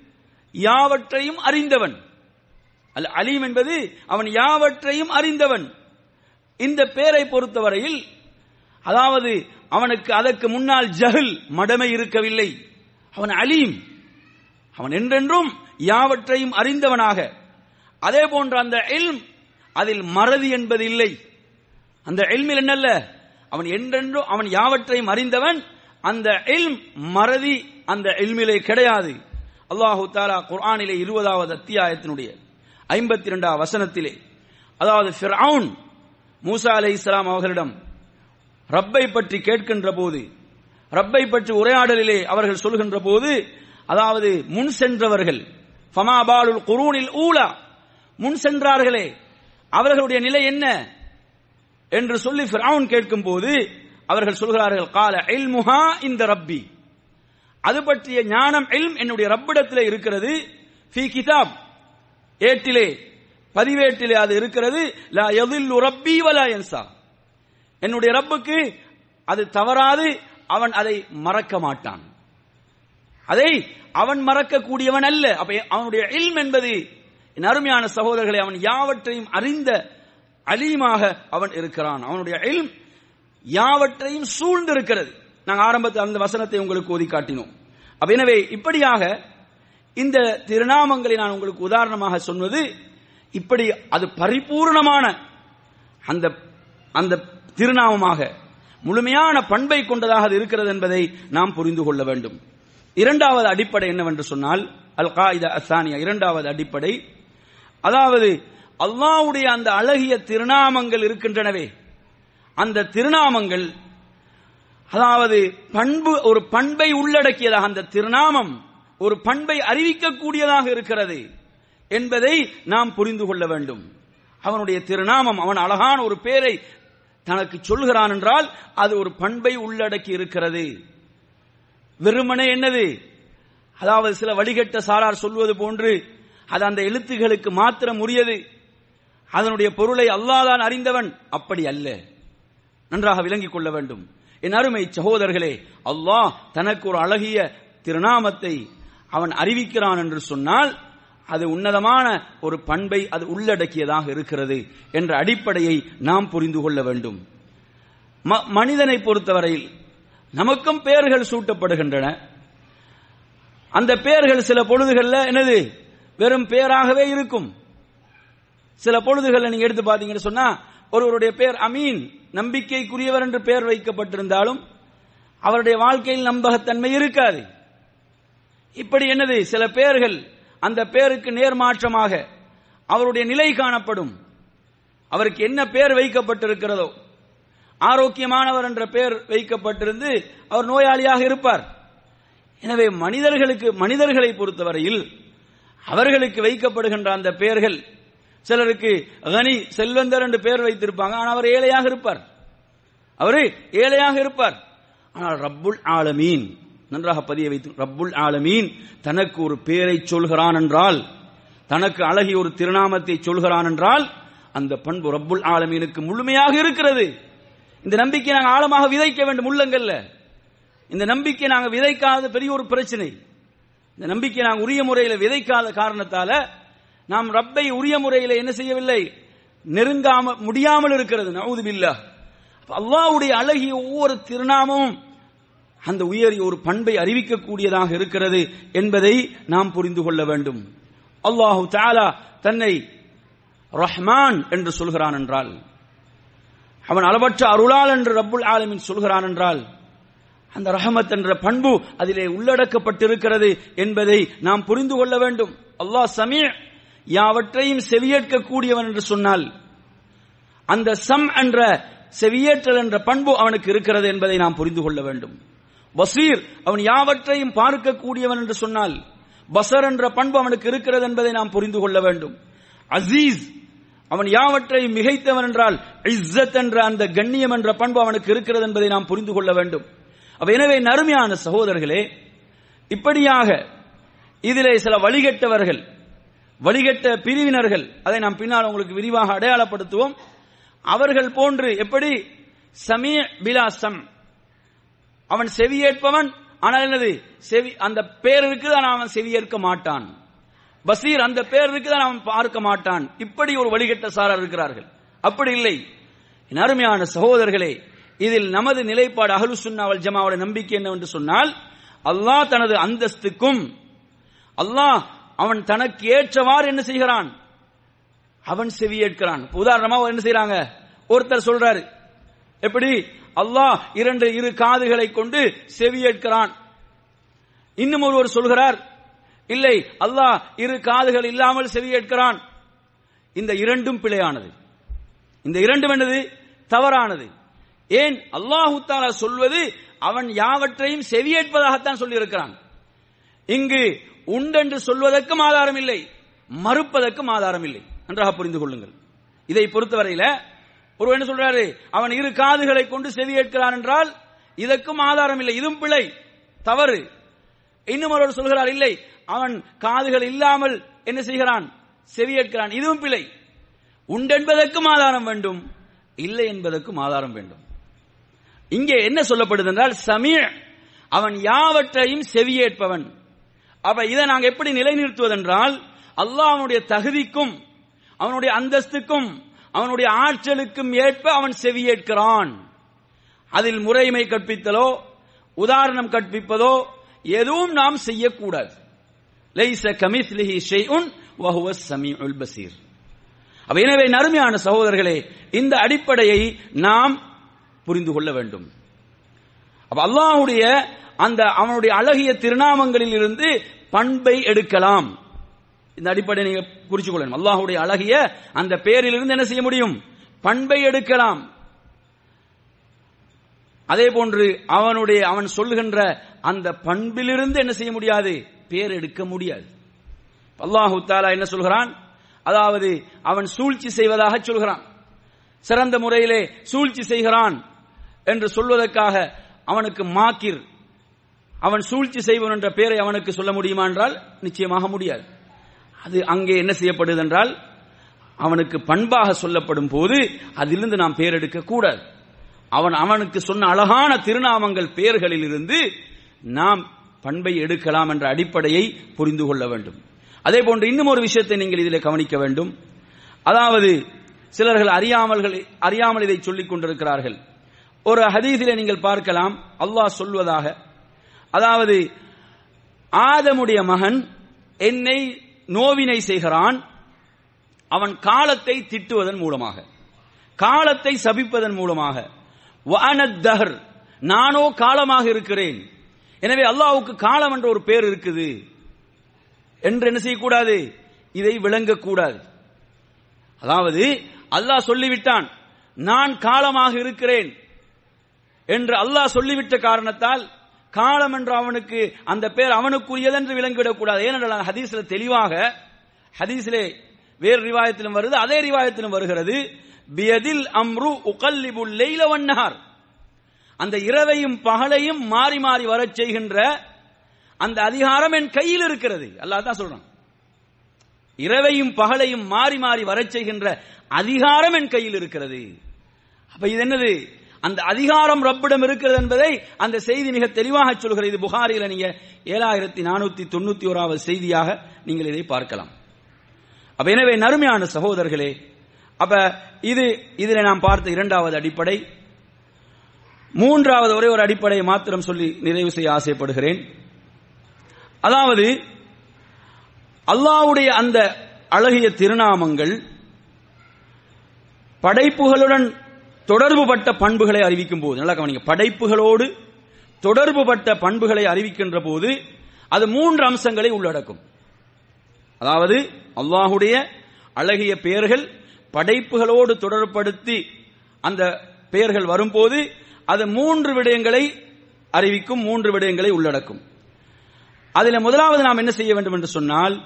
யாவற்றையும் அறிந்தவன். அல் அலீம் என்பது அவன் யாவற்றையும் அறிந்தவன். இந்த பேரை பொறுத்தவரையில் அதாவது அவனுக்கு அதற்கு முன்னால் ஜஹில் மடமை இருக்கவில்லை. அவன் அலீம். அவன் என்றென்றும் யாவற்றையும் அறிந்தவனாக. அதே போன்ற அந்த இல்ம் அதில் மறதி என்பது இல்லை அந்த எல்மில் என்னல்ல? அவன் என்றென்றும் அவன் யாவற்றையும் அறிந்தவன் அந்த இல்ம் மறதி அந்த எல்மிலே கிடையாது. அல்லாஹு தாலா குர்ஆனிலே இருபதாவது அத்தியாயத்தினுடைய ஐம்பத்தி இரண்டாம் வசனத்திலே அதாவது ஃபிரவுன் மூசா அலை இஸ்லாம் அவர்களிடம் ரப்பை பற்றி கேட்கின்ற போது ரப்பை பற்றி உரையாடலிலே அவர்கள் சொல்கின்ற போது அதாவது முன் சென்றவர்கள் ஃபமாபாலுல் குரூனில் ஊலா முன் சென்றார்களே அவர்களுடைய நிலை என்ன? என்று சொல்லி ஃபிரவுன் கேட்கும் போது அவர்கள் சொல்கிறார்கள் கால இல்முஹா இந்த ரப்பி. அது பற்றிய ஞானம் இல்ம் என்னுடைய ரப்பிடத்திலே இருக்கிறது ஃபி கிதாப். ஏட்டிலே பதிவேட்டிலே அது இருக்கிறது லா எதில் ரப்பி வலா என்சா என்னுடைய ரப்புக்கு அது தவறாது அவன் அதை மறக்க மாட்டான். அதை அவன் மறக்கக்கூடியவன் அல்ல. அப்ப அவனுடைய இல்ம் என்பது என் அருமையான சகோதரர்களை அவன் யாவற்றையும் அறிந்த அலீமாக அவன் இருக்கிறான். அவனுடைய இல்ம் யாவற்றையும் சூழ்ந்திருக்கிறது. நாங்கள் ஆரம்பத்தில் அந்த வசனத்தை உங்களுக்கு ஓதி காட்டினோம். அப்ப எனவே இப்படியாக இந்த திருநாமங்களை நான் உங்களுக்கு உதாரணமாக சொன்னது இப்படி அது பரிபூர்ணமான அந்த அந்த திருநாமமாக முழுமையான பண்பை கொண்டதாக அது இருக்கிறது என்பதை நாம் புரிந்து கொள்ள வேண்டும். இரண்டாவது அடிப்படை என்னவென்று சொன்னால் அல் காயிதா அசானியா இரண்டாவது அடிப்படை. அதாவது அல்லாவுடைய அந்த அழகிய திருநாமங்கள் இருக்கின்றனவே. அந்த திருநாமங்கள் அதாவது பண்பு ஒரு பண்பை உள்ளடக்கியதாக அந்த திருநாமம் ஒரு பண்பை அறிவிக்கக்கூடியதாக இருக்கிறது என்பதை நாம் புரிந்து கொள்ள வேண்டும். அவனுடைய திருநாமம் அவன் அழகான ஒரு பேரை தனக்கு சொல்கிறான் என்றால் அது ஒரு பண்பை உள்ளடக்கி இருக்கிறது. வெறுமனே என்னது? அதாவது சில வழிகட்ட சாரார் சொல்வது போன்று அது அந்த எழுத்துகளுக்கு மாத்திரம் உரியது. அதனுடைய பொருளை அல்லாதான் அறிந்தவன். அப்படி அல்ல. நன்றாக விளங்கிக் கொள்ள வேண்டும். என் அருமை சகோதரர்களே அல்லாஹ் தனக்கு ஒரு அழகிய திருநாமத்தை அவன் அறிவிக்கிறான் என்று சொன்னால் அது உன்னதமான ஒரு பண்பை அது உள்ளடக்கியதாக இருக்கிறது என்ற அடிப்படையை நாம் புரிந்து கொள்ள வேண்டும். ம- மனிதனை பொறுத்தவரையில் நமக்கும் பெயர்கள் சூட்டப்படுகின்றன. அந்த பெயர்கள் சில பொழுதுகளில் என்னது? வெறும் பெயராகவே இருக்கும். சில பொழுதுகளை நீங்க எடுத்து பாத்தீங்கன்னு சொன்னா ஒருவருடைய பெயர் அமீன் நம்பிக்கைக்குரியவர் என்று பெயர் வைக்கப்பட்டிருந்தாலும் அவருடைய வாழ்க்கையில் நம்பகத்தன்மை இருக்காது. இப்படி என்னது? சில பெயர்கள் அந்த பெயருக்கு நேர்மாற்றமாக அவருடைய நிலை காணப்படும். அவருக்கு என்ன பெயர் வைக்கப்பட்டிருக்கிறதோ ஆரோக்கியமானவர் என்ற பெயர் வைக்கப்பட்டிருந்து அவர் நோயாளியாக இருப்பார். எனவே மனிதர்களுக்கு மனிதர்களை பொறுத்தவரையில் அவர்களுக்கு வைக்கப்படுகின்ற அந்த பெயர்கள் சிலருக்கு கனி செல்வந்தர் என்று பெயர் வைத்திருப்பாங்க ஆனால் அவர் ஏழையாக இருப்பார். அவரு ஏழையாக இருப்பார். ஆனால் ரப்புல் ஆலமீன் நன்றாக பதிய வைத்து ரப்புல் ஆலமீன் தனக்கு ஒரு பெயரை சொல்கிறான் என்றால் தனக்கு அழகிய ஒரு திருநாமத்தை சொல்கிறான் என்றால் அந்த பண்பு ரப்புல் ஆலமீனுக்கு முழுமையாக இருக்கிறது. இந்த நம்பிக்கை நாங்கள் ஆழமாக விதைக்க வேண்டும் உள்ளங்கள்ல. இந்த நம்பிக்கை நாங்கள் விதைக்காத பெரிய ஒரு பிரச்சனை. இந்த நம்பிக்கை நாங்கள் உரிய முறையில் விதைக்காத காரணத்தால நாம் ரப்பை உரிய முறையில் என்ன செய்யவில்லை? நெருங்காம முடியாமல் இருக்கிறது. நவுது அல்லாஹ்வுடைய அழகிய ஒவ்வொரு திருநாமமும் அந்த உயரிய ஒரு பண்பை அறிவிக்கக்கூடியதாக இருக்கிறது என்பதை நாம் புரிந்து கொள்ள வேண்டும். அல்லாஹு தாலா தன்னை ரஹ்மான் என்று சொல்கிறான் என்றால் அவன் அளவற்ற அருளால் என்று ரப்புல் ஆலமின் சொல்கிறான் என்றால் அந்த ரஹமத் என்ற பண்பு அதிலே உள்ளடக்கப்பட்டிருக்கிறது என்பதை நாம் புரிந்து கொள்ள வேண்டும். அல்லாஹ் சமீ யாவற்றையும் செவியேற்க கூடியவன் என்று சொன்னால் அந்த சம் என்ற செவியேற்றல் என்ற பண்பு அவனுக்கு இருக்கிறது என்பதை நாம் புரிந்து கொள்ள வேண்டும். பசீர் அவன் யாவற்றையும் பார்க்கக்கூடியவன் என்று சொன்னால் பசர் என்ற பண்பு அவனுக்கு இருக்கிறது என்பதை நாம் புரிந்து கொள்ள வேண்டும். அசீஸ் அவன் யாவற்றையும் மிகைத்தவன் என்றால் இஸ்ஸத் என்ற அந்த கண்ணியம் என்ற பண்பு அவனுக்கு இருக்கிறது என்பதை நாம் புரிந்து கொள்ள வேண்டும். அப்ப எனவே நறுமையான சகோதரர்களே இப்படியாக இதிலே சில வழிகட்டவர்கள் வழிகட்ட பிரிவினர்கள் அதை நாம் பின்னால் உங்களுக்கு விரிவாக அடையாளப்படுத்துவோம். அவர்கள் போன்று எப்படி? சமீ பிலாசம் அவன் செவியேற்பவன் ஆனால் என்னது? செவி அந்த பேருக்கு தான் அவன் செவியேற்க மாட்டான். பசீர் அந்த பேருக்கு தான் அவன் பார்க்க மாட்டான். இப்படி ஒரு வழிகட்ட சாரர் இருக்கிறார்கள். அப்படி இல்லை. என் அருமையான சகோதரர்களே இதில் நமது நிலைப்பாடு அகலு சுன்னாவல் ஜமாவோட நம்பிக்கை என்னவென்று சொன்னால் அல்லாஹ் தனது அந்தஸ்துக்கும் அல்லாஹ் அவன் தனக்கு ஏற்றவாறு என்ன செய்கிறான்? அவன் செவியேற்கிறான் உதாரணமா என்ன செய்யறாங்க ஒருத்தர் சொல்றாரு. எப்படி? அல்லாஹ் இரண்டு இரு காதுகளை கொண்டு செவியேற்கிறான் இன்னும் ஒருவர் சொல்கிறார் இல்லை அல்லாஹ் இரு காதுகள் இல்லாமல் செவியேற்கிறான் இந்த இரண்டும் பிழையானது. இந்த இரண்டும் என்னது? தவறானது. ஏன்? அல்லாஹு தாலா சொல்வது அவன் யாவற்றையும் செவியேற்பதாகத்தான் சொல்லியிருக்கிறான். இங்கு உண்டென்று சொல்வதற்கும் ஆதாரம் இல்லை மறுப்பதற்கும் ஆதாரம் இல்லை நன்றாக புரிந்து கொள்ளுங்கள். இதை பொறுத்தவரையில ஒரு என்ன சொல்றாரு? அவன் இரு காதுகளை கொண்டு செவி ஏற்கிறான் என்றால் இதற்கும் ஆதாரம் இல்லை இதுவும் பிழை. தவறு. இன்னும் ஒருவர் சொல்கிறார் இல்லை அவன் காதுகள் இல்லாமல் என்ன செய்கிறான்? செவியேற்கிறான் இதுவும் பிழை. உண்டென்பதற்கும் ஆதாரம் வேண்டும் இல்லை என்பதற்கும் ஆதாரம் வேண்டும். இங்கே என்ன சொல்லப்படுது என்றால் சமீர் அவன் யாவற்றையும் செவியேற்பவன் அப்ப இதை நாங்க எப்படி நிலைநிறுத்துவதென்றால் அல்லாஹ் அவனுடைய தகுதிக்கும் அவனுடைய அந்தஸ்துக்கும் அவனுடைய ஆற்றலுக்கும் ஏற்ப அவன் செவியேற்கிறான். அதில் முறைமை கற்பித்தலோ உதாரணம் கற்பிப்பதோ எதுவும் நாம் செய்யக்கூடாது. லைஸ கமிஸ்லிஹி ஷைஉன் வஹுவ ஸமீஉல் பஸீர் அப்ப எனவே நறுமையான சகோதரர்களே இந்த அடிப்படையை நாம் புரிந்து கொள்ள வேண்டும். அப்ப அல்லாஹுடைய அந்த அவனுடைய அழகிய திருநாமங்களில் இருந்து பண்பை எடுக்கலாம். இந்த அடிப்படை நீங்க குறிச்சு கொள்ளணும். அல்லாஹுடைய அழகிய அந்த பேரிலிருந்து என்ன செய்ய முடியும்? பண்பை எடுக்கலாம். அதே போன்று அவனுடைய அவன் சொல்லுகின்ற அந்த பண்பிலிருந்து என்ன செய்ய முடியாது? பேர் எடுக்க முடியாது. அல்லாஹு தாலா என்ன சொல்கிறான்? அதாவது அவன் சூழ்ச்சி செய்வதாக சொல்கிறான். சிறந்த முறையிலே சூழ்ச்சி செய்கிறான் என்று சொல்வதற்காக அவனுக்கு மாக்கிர் அவன் சூழ்ச்சி செய்வன் என்ற பெயரை அவனுக்கு சொல்ல முடியுமா என்றால் நிச்சயமாக முடியாது. அது அங்கே என்ன செய்யப்படுது என்றால் அவனுக்கு பண்பாக சொல்லப்படும் போது அதிலிருந்து நாம் பெயர் எடுக்க கூடாது. அவன் அவனுக்கு சொன்ன அழகான திருநாமங்கள் பெயர்களில் இருந்து நாம் பண்பை எடுக்கலாம் என்ற அடிப்படையை புரிந்து கொள்ள வேண்டும். அதே போன்று இன்னும் ஒரு விஷயத்தை நீங்கள் இதில் கவனிக்க வேண்டும். அதாவது சிலர்கள் அறியாமல்கள் அறியாமல் இதை சொல்லிக் கொண்டிருக்கிறார்கள். ஒரு ஹதீஸிலே நீங்கள் பார்க்கலாம் அல்லாஹ் சொல்வதாக அதாவது ஆதமுடைய மகன் என்னை நோவினை செய்கிறான் அவன் காலத்தை திட்டுவதன் மூலமாக காலத்தை சபிப்பதன் மூலமாக. வஅனத்தஹர் நானோ காலமாக இருக்கிறேன். எனவே அல்லாவுக்கு காலம் என்ற ஒரு பேர் இருக்குது. என்று என்ன செய்யக்கூடாது? இதை விளங்கக்கூடாது. அதாவது அல்லாஹ் சொல்லிவிட்டான் நான் காலமாக இருக்கிறேன். என்று அல்லாஹ் சொல்லிவிட்ட காரணத்தால் காலம் என்று அவனுக்கு அந்த பேர் அவனுக்குரியது என்று விளங்கிவிடக் கூடாது ஏனென்றால் ஹதீஸ்ல தெளிவாக ஹதீஸ்லே வேறு ரிவாயத்திலும் வருது அதே ரிவாயத்திலும் வருகிறது பியதில் அம்ரு உகல்லிபுல் லெய்ல வண்ணார் அந்த இரவையும் பகலையும் மாறி மாறி வரச் செய்கின்ற அந்த அதிகாரம் என் கையில் இருக்கிறது. அல்லாஹ் தான் சொல்றான். இரவையும் பகலையும் மாறி மாறி வரச் செய்கின்ற அதிகாரம் என் கையில் இருக்கிறது. அப்ப இது என்னது? அந்த அதிகாரம் ரப்பிடம் இருக்கிறது என்பதை அந்த செய்தி மிக தெளிவாக சொல்கிறது. இது புகாரில நீங்க ஏழாயிரத்தி நானூத்தி தொண்ணூத்தி ஓராவது செய்தியாக நீங்கள் இதை பார்க்கலாம். அப்ப எனவே நறுமையான சகோதரர்களே அப்ப இது இதில் நாம் பார்த்த இரண்டாவது அடிப்படை. மூன்றாவது ஒரே ஒரு அடிப்படையை மாத்திரம் சொல்லி நிறைவு செய்ய ஆசைப்படுகிறேன். அதாவது அல்லாஹ்வுடைய அந்த அழகிய திருநாமங்கள் படைப்புகளுடன் தொடர்புபட்ட பண்புகளை அறிவிக்கும் போது நல்லா கவனிங்க படைப்புகளோடு தொடர்புபட்ட பண்புகளை அறிவிக்கின்ற போது அது மூன்று அம்சங்களை உள்ளடக்கும். அதாவது அல்லாஹுடைய அழகிய பெயர்கள் படைப்புகளோடு தொடர்படுத்தி அந்த பெயர்கள் வரும்போது அது மூன்று விடயங்களை அறிவிக்கும் மூன்று விடயங்களை உள்ளடக்கும். அதில் முதலாவது நாம் என்ன செய்ய வேண்டும் என்று சொன்னால்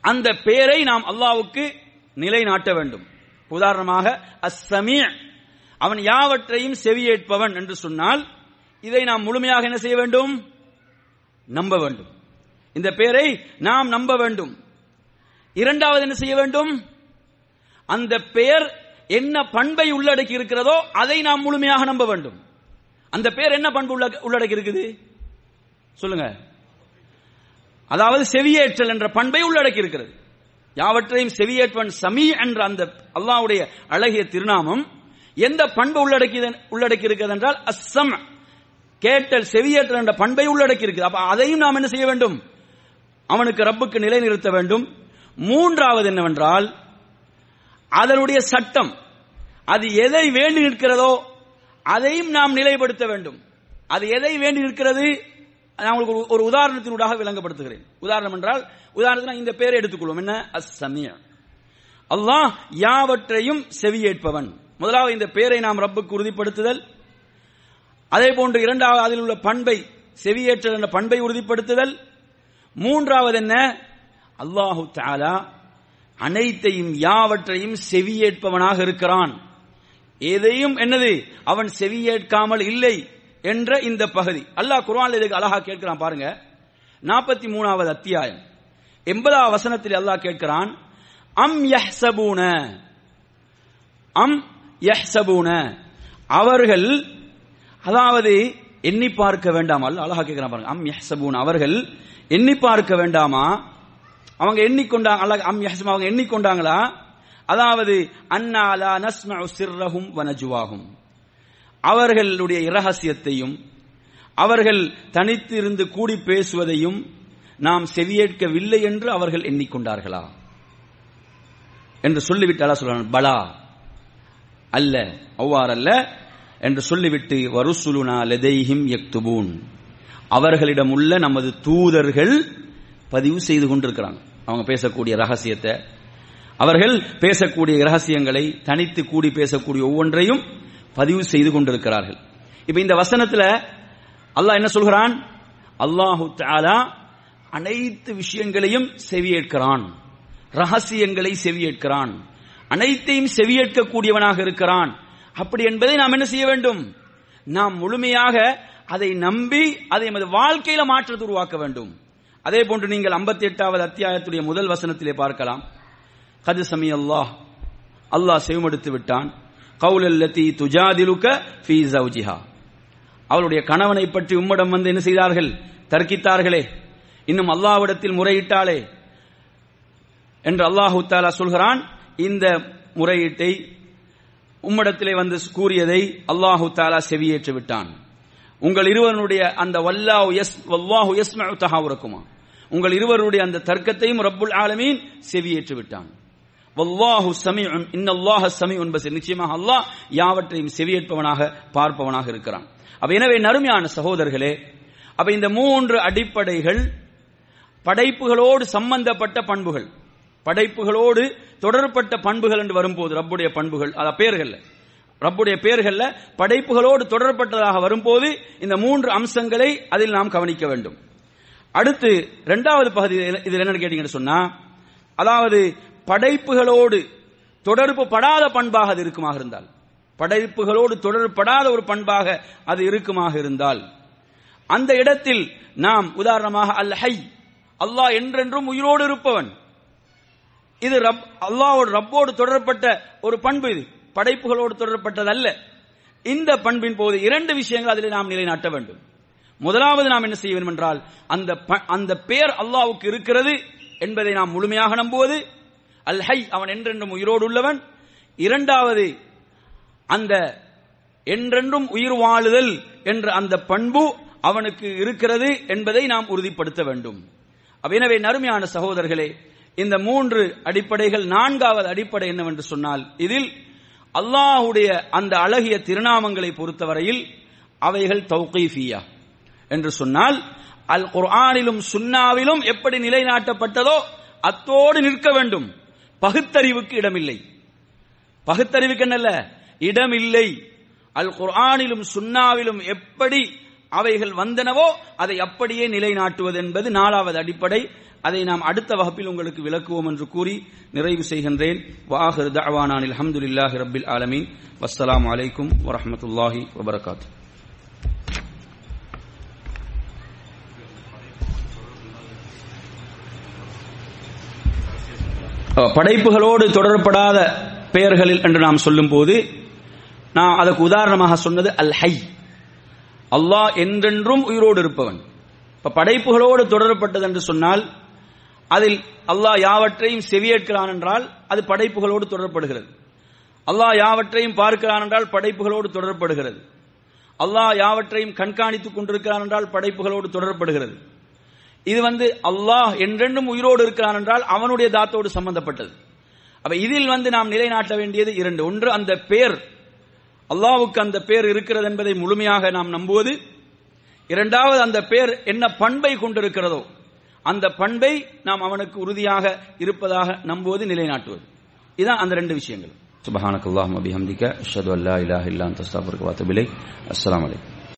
அந்த பெயரை நாம் அல்லாவுக்கு நிலைநாட்ட வேண்டும். உதாரணமாக அஸ்ஸமீ அவன் யாவற்றையும் செவியேற்பவன் என்று சொன்னால் இதை நாம் முழுமையாக என்ன செய்ய வேண்டும்? நம்ப வேண்டும். இந்த பெயரை நாம் நம்ப வேண்டும். இரண்டாவது என்ன செய்ய வேண்டும்? அந்த பெயர் என்ன பண்பை உள்ளடக்கி இருக்கிறதோ அதை நாம் முழுமையாக நம்ப வேண்டும். அந்த பெயர் என்ன பண்பு உள்ள- உள்ளடக்கி இருக்குது சொல்லுங்க. அதாவது செவியேற்றல் என்ற பண்பை உள்ளடக்கி இருக்கிறது யாவற்றையும் செவியேற்பவன் சமீ என்ற அந்த அல்லாவுடைய அழகிய திருநாமம் எந்த பண்பு உள்ளடக்கி உள்ளடக்கி இருக்கிறது என்றால் அஸ்ஸம் கேட்டல் செவியேற்றல் என்ற பண்பை உள்ளடக்கி இருக்குது அப்ப அதையும் நாம் என்ன செய்ய வேண்டும்? அவனுக்கு ரப்புக்கு நிலைநிறுத்த வேண்டும். மூன்றாவது என்னவென்றால் அதனுடைய சட்டம் அது எதை வேண்டி நிற்கிறதோ அதையும் நாம் நிலைப்படுத்த வேண்டும். அது எதை வேண்டி நிற்கிறது? நான் உங்களுக்கு ஒரு- உதாரணத்தினூடாக விளங்கப்படுத்துகிறேன். உதாரணம் என்றால் உதாரணத்தில் இந்த பேரை எடுத்துக்கொள்வோம். என்ன? அஸ்ஸமிய அல்லாஹ் யாவற்றையும் செவியேற்பவன். முதலாவது இந்த பேரை நாம் ரப்புக்கு உறுதிப்படுத்துதல். அதே போன்று இரண்டாவது அதில் உள்ள பண்பை செவியேற்றல் என்ற பண்பை உறுதிப்படுத்துதல். மூன்றாவது என்ன? அல்லாஹு தாலா அனைத்தையும் யாவற்றையும் செவியேற்பவனாக இருக்கிறான். எதையும் என்னது? அவன் செவியேற்காமல் இல்லை. என்ற இந்த பகுதி. அல்லாஹ் குர்ஆன்ல இதுக்கு அழகா கேட்கிறான் பாருங்க. நாற்பத்தி மூணாவது அத்தியாயம். எண்பதாவது வசனத்தில் அல்லாஹ் கேட்கிறான் அம் யஹ்சபூன. அம் யஹ்சபூன. அவர்கள் அதாவது எண்ணி பார்க்க வேண்டாமா? அல்ல அழகா கேட்கிறான் பாருங்க. அம் யஹ்சபூன. அவர்கள் எண்ணி பார்க்க வேண்டாமா? அவங்க எண்ணிக்கொண்டாங்க அல்லாஹ் அம் யஹ்சபு அவங்க எண்ணிக்கொண்டாங்களா? அதாவது அன்னாலா நஸ்மஉ சிர்ரஹும் வனஜுவாகும் அவர்களுடைய இரகசியத்தையும் அவர்கள் தனித்து இருந்து கூடி பேசுவதையும் நாம் செவியேற்கவில்லை என்று அவர்கள் எண்ணிக்கொண்டார்களா? என்று சொல்லிவிட்டு சொல்றான் பலா அல்ல அவ்வாறல்ல என்று சொல்லிவிட்டு வருசுலுனா லதைஹிம் எக்துபூன் அவர்களிடம் உள்ள நமது தூதர்கள் பதிவு செய்து கொண்டிருக்கிறாங்க. அவங்க பேசக்கூடிய ரகசியத்தை அவர்கள் பேசக்கூடிய ரகசியங்களை தனித்து கூடி பேசக்கூடிய ஒவ்வொன்றையும் பதிவு செய்து கொண்டிருக்கிறார்கள். இப்ப இந்த வசனத்துல அல்லாஹ் என்ன சொல்கிறான்? அல்லாஹு தாலா அனைத்து விஷயங்களையும் செவியேற்கிறான். ரகசியங்களை செவியேற்கிறான். அனைத்தையும் செவியேற்கக்கூடியவனாக இருக்கிறான். அப்படி என்பதை நாம் என்ன செய்ய வேண்டும்? நாம் முழுமையாக அதை நம்பி அதை எமது வாழ்க்கையில மாற்றத்தை உருவாக்க வேண்டும். அதே போன்று நீங்கள் 58வது எட்டாவது அத்தியாயத்துடைய முதல் வசனத்திலே பார்க்கலாம். கது சமி அல்லாஹ். அல்லாஹ் செவிமடுத்து விட்டான். கவுலல்லதி துஜாதிலுக்க ஃபீ ஜவுஜிஹா அவளுடைய கணவனை பற்றி உம்மிடம் வந்து என்ன செய்தார்கள்? தர்க்கித்தார்களே இன்னும் அல்லாஹ்விடத்தில் முறையிட்டாளே என்று அல்லாஹு தாலா சொல்கிறான். இந்த முறையீட்டை உம்மிடத்திலே வந்து கூறியதை அல்லாஹு தாலா செவியேற்று விட்டான். உங்கள் இருவருடைய அந்த வல்லாஹு எஸ் வல்லாஹு யஸ்மஉ தஹாவுரக்குமா. உங்கள் இருவருடைய அந்த தர்க்கத்தையும் ரப்புல் ஆலமீன் செவியேற்று விட்டான். வல்லாஹு சமீஉன் இன்னல்லாஹ சமீஉன் பஸீர் நிச்சயமாக அல்லாஹ் யாவற்றையும் செவியேற்பவனாக பார்ப்பவனாக இருக்கிறான். அப்ப எனவே நறுமையான சகோதரர்களே அப்ப இந்த மூன்று அடிப்படைகள் படைப்புகளோடு சம்பந்தப்பட்ட பண்புகள். படைப்புகளோடு தொடர்பட்ட பண்புகள் என்று வரும்போது ரப்புடைய பண்புகள் அத பெயர்கள் ரப்புடைய பெயர்கள்ல படைப்புகளோடு தொடர்பட்டதாக வரும்போது இந்த மூன்று அம்சங்களை அதில் நாம் கவனிக்க வேண்டும். அடுத்து இரண்டாவது பகுதி இதில் என்ன கேட்டீங்கன்னு சொன்னா அதாவது படைப்புகளோடு தொடர்பு படாத பண்பாக அது இருக்குமாக இருந்தால். படைப்புகளோடு தொடர்படாத ஒரு பண்பாக அது இருக்குமாக இருந்தால். அந்த இடத்தில் நாம் உதாரணமாக அல் ஹை அல்லாஹ் என்றென்றும் உயிரோடு இருப்பவன். இது ரப் அல்லாஹ்வோடு ரப்போடு தொடரப்பட்ட ஒரு பண்பு இது. படைப்புகளோடு தொடரப்பட்டது அல்ல இந்த பண்பின் போது இரண்டு விஷயங்கள் அதில் நாம் நிலைநாட்ட வேண்டும். முதலாவது நாம் என்ன செய்ய வேண்டும் என்றால் அந்த ப- அந்த பெயர் அல்லாவுக்கு இருக்கிறது என்பதை நாம் முழுமையாக நம்புவது அல் ஹை அவன் என்றென்றும் உயிரோடு உள்ளவன் இரண்டாவது அந்த என்றென்றும் உயிர் வாழுதல் என்ற அந்த பண்பு அவனுக்கு இருக்கிறது என்பதை நாம் உறுதிப்படுத்த வேண்டும். எனவே நறுமையான சகோதரர்களே இந்த மூன்று அடிப்படைகள் நான்காவது அடிப்படை என்னவென்று சொன்னால் இதில் அல்லாஹுடைய அந்த அழகிய திருநாமங்களை பொறுத்தவரையில் அவைகள் தௌகீஃபியா. என்று சொன்னால் அல் குர்ஆனிலும் சுன்னாவிலும் எப்படி நிலைநாட்டப்பட்டதோ அத்தோடு நிற்க வேண்டும். பகுத்தறிவுக்கு இடமில்லை. பகுத்தறிவுக்கு என்னல்ல? இடமில்லை. அல் குர்ஆனிலும் சுன்னாவிலும் எப்படி அவைகள் வந்தனவோ அதை அப்படியே நிலைநாட்டுவது என்பது நாலாவது அடிப்படை. அதை நாம் அடுத்த வகுப்பில் உங்களுக்கு விளக்குவோம் என்று கூறி நிறைவு செய்கின்றேன். வாஹர் தஅவானானில் அஹமதுல்லாஹி ரபில் ஆலமீன். வஸ்ஸலாமு அலைக்கும் வரமத்துல்லாஹி வபரகாத்து படைப்புகளோடு தொடர்படாத பெயர்களில் என்று நாம் சொல்லும்போது நான் அதற்கு உதாரணமாக சொன்னது அல் ஹை அல்லாஹ் என்றென்றும் உயிரோடு இருப்பவன். இப்ப படைப்புகளோடு தொடரப்பட்டது என்று சொன்னால் அதில் அல்லாஹ் யாவற்றையும் செவியேற்கிறான் என்றால் அது படைப்புகளோடு தொடரப்படுகிறது அல்லாஹ் யாவற்றையும் பார்க்கிறான் என்றால் படைப்புகளோடு தொடரப்படுகிறது அல்லாஹ் யாவற்றையும் கண்காணித்துக் கொண்டிருக்கிறான் என்றால் படைப்புகளோடு தொடரப்படுகிறது இது வந்து அல்லாஹ் என்றென்றும் உயிரோடு இருக்கிறான் என்றால் அவனுடைய தாத்தோடு சம்பந்தப்பட்டது. அப்ப இதில் வந்து நாம் நிலைநாட்ட வேண்டியது இரண்டு. ஒன்று அந்த பேர். அல்லாவுக்கு அந்த பேர் இருக்கிறது என்பதை முழுமையாக நாம் நம்புவது. இரண்டாவது அந்த பேர் என்ன பண்பை கொண்டிருக்கிறதோ அந்த பண்பை நாம் அவனுக்கு உறுதியாக இருப்பதாக நம்புவது நிலைநாட்டுவது. இதுதான் அந்த ரெண்டு விஷயங்கள். சுபஹானக் அல்லாஹ் அபிஹம்திக்க அஷ்ஹது அல்லா இலாஹ இல்லா அஸ்ஸலாமு அலைக்கும்.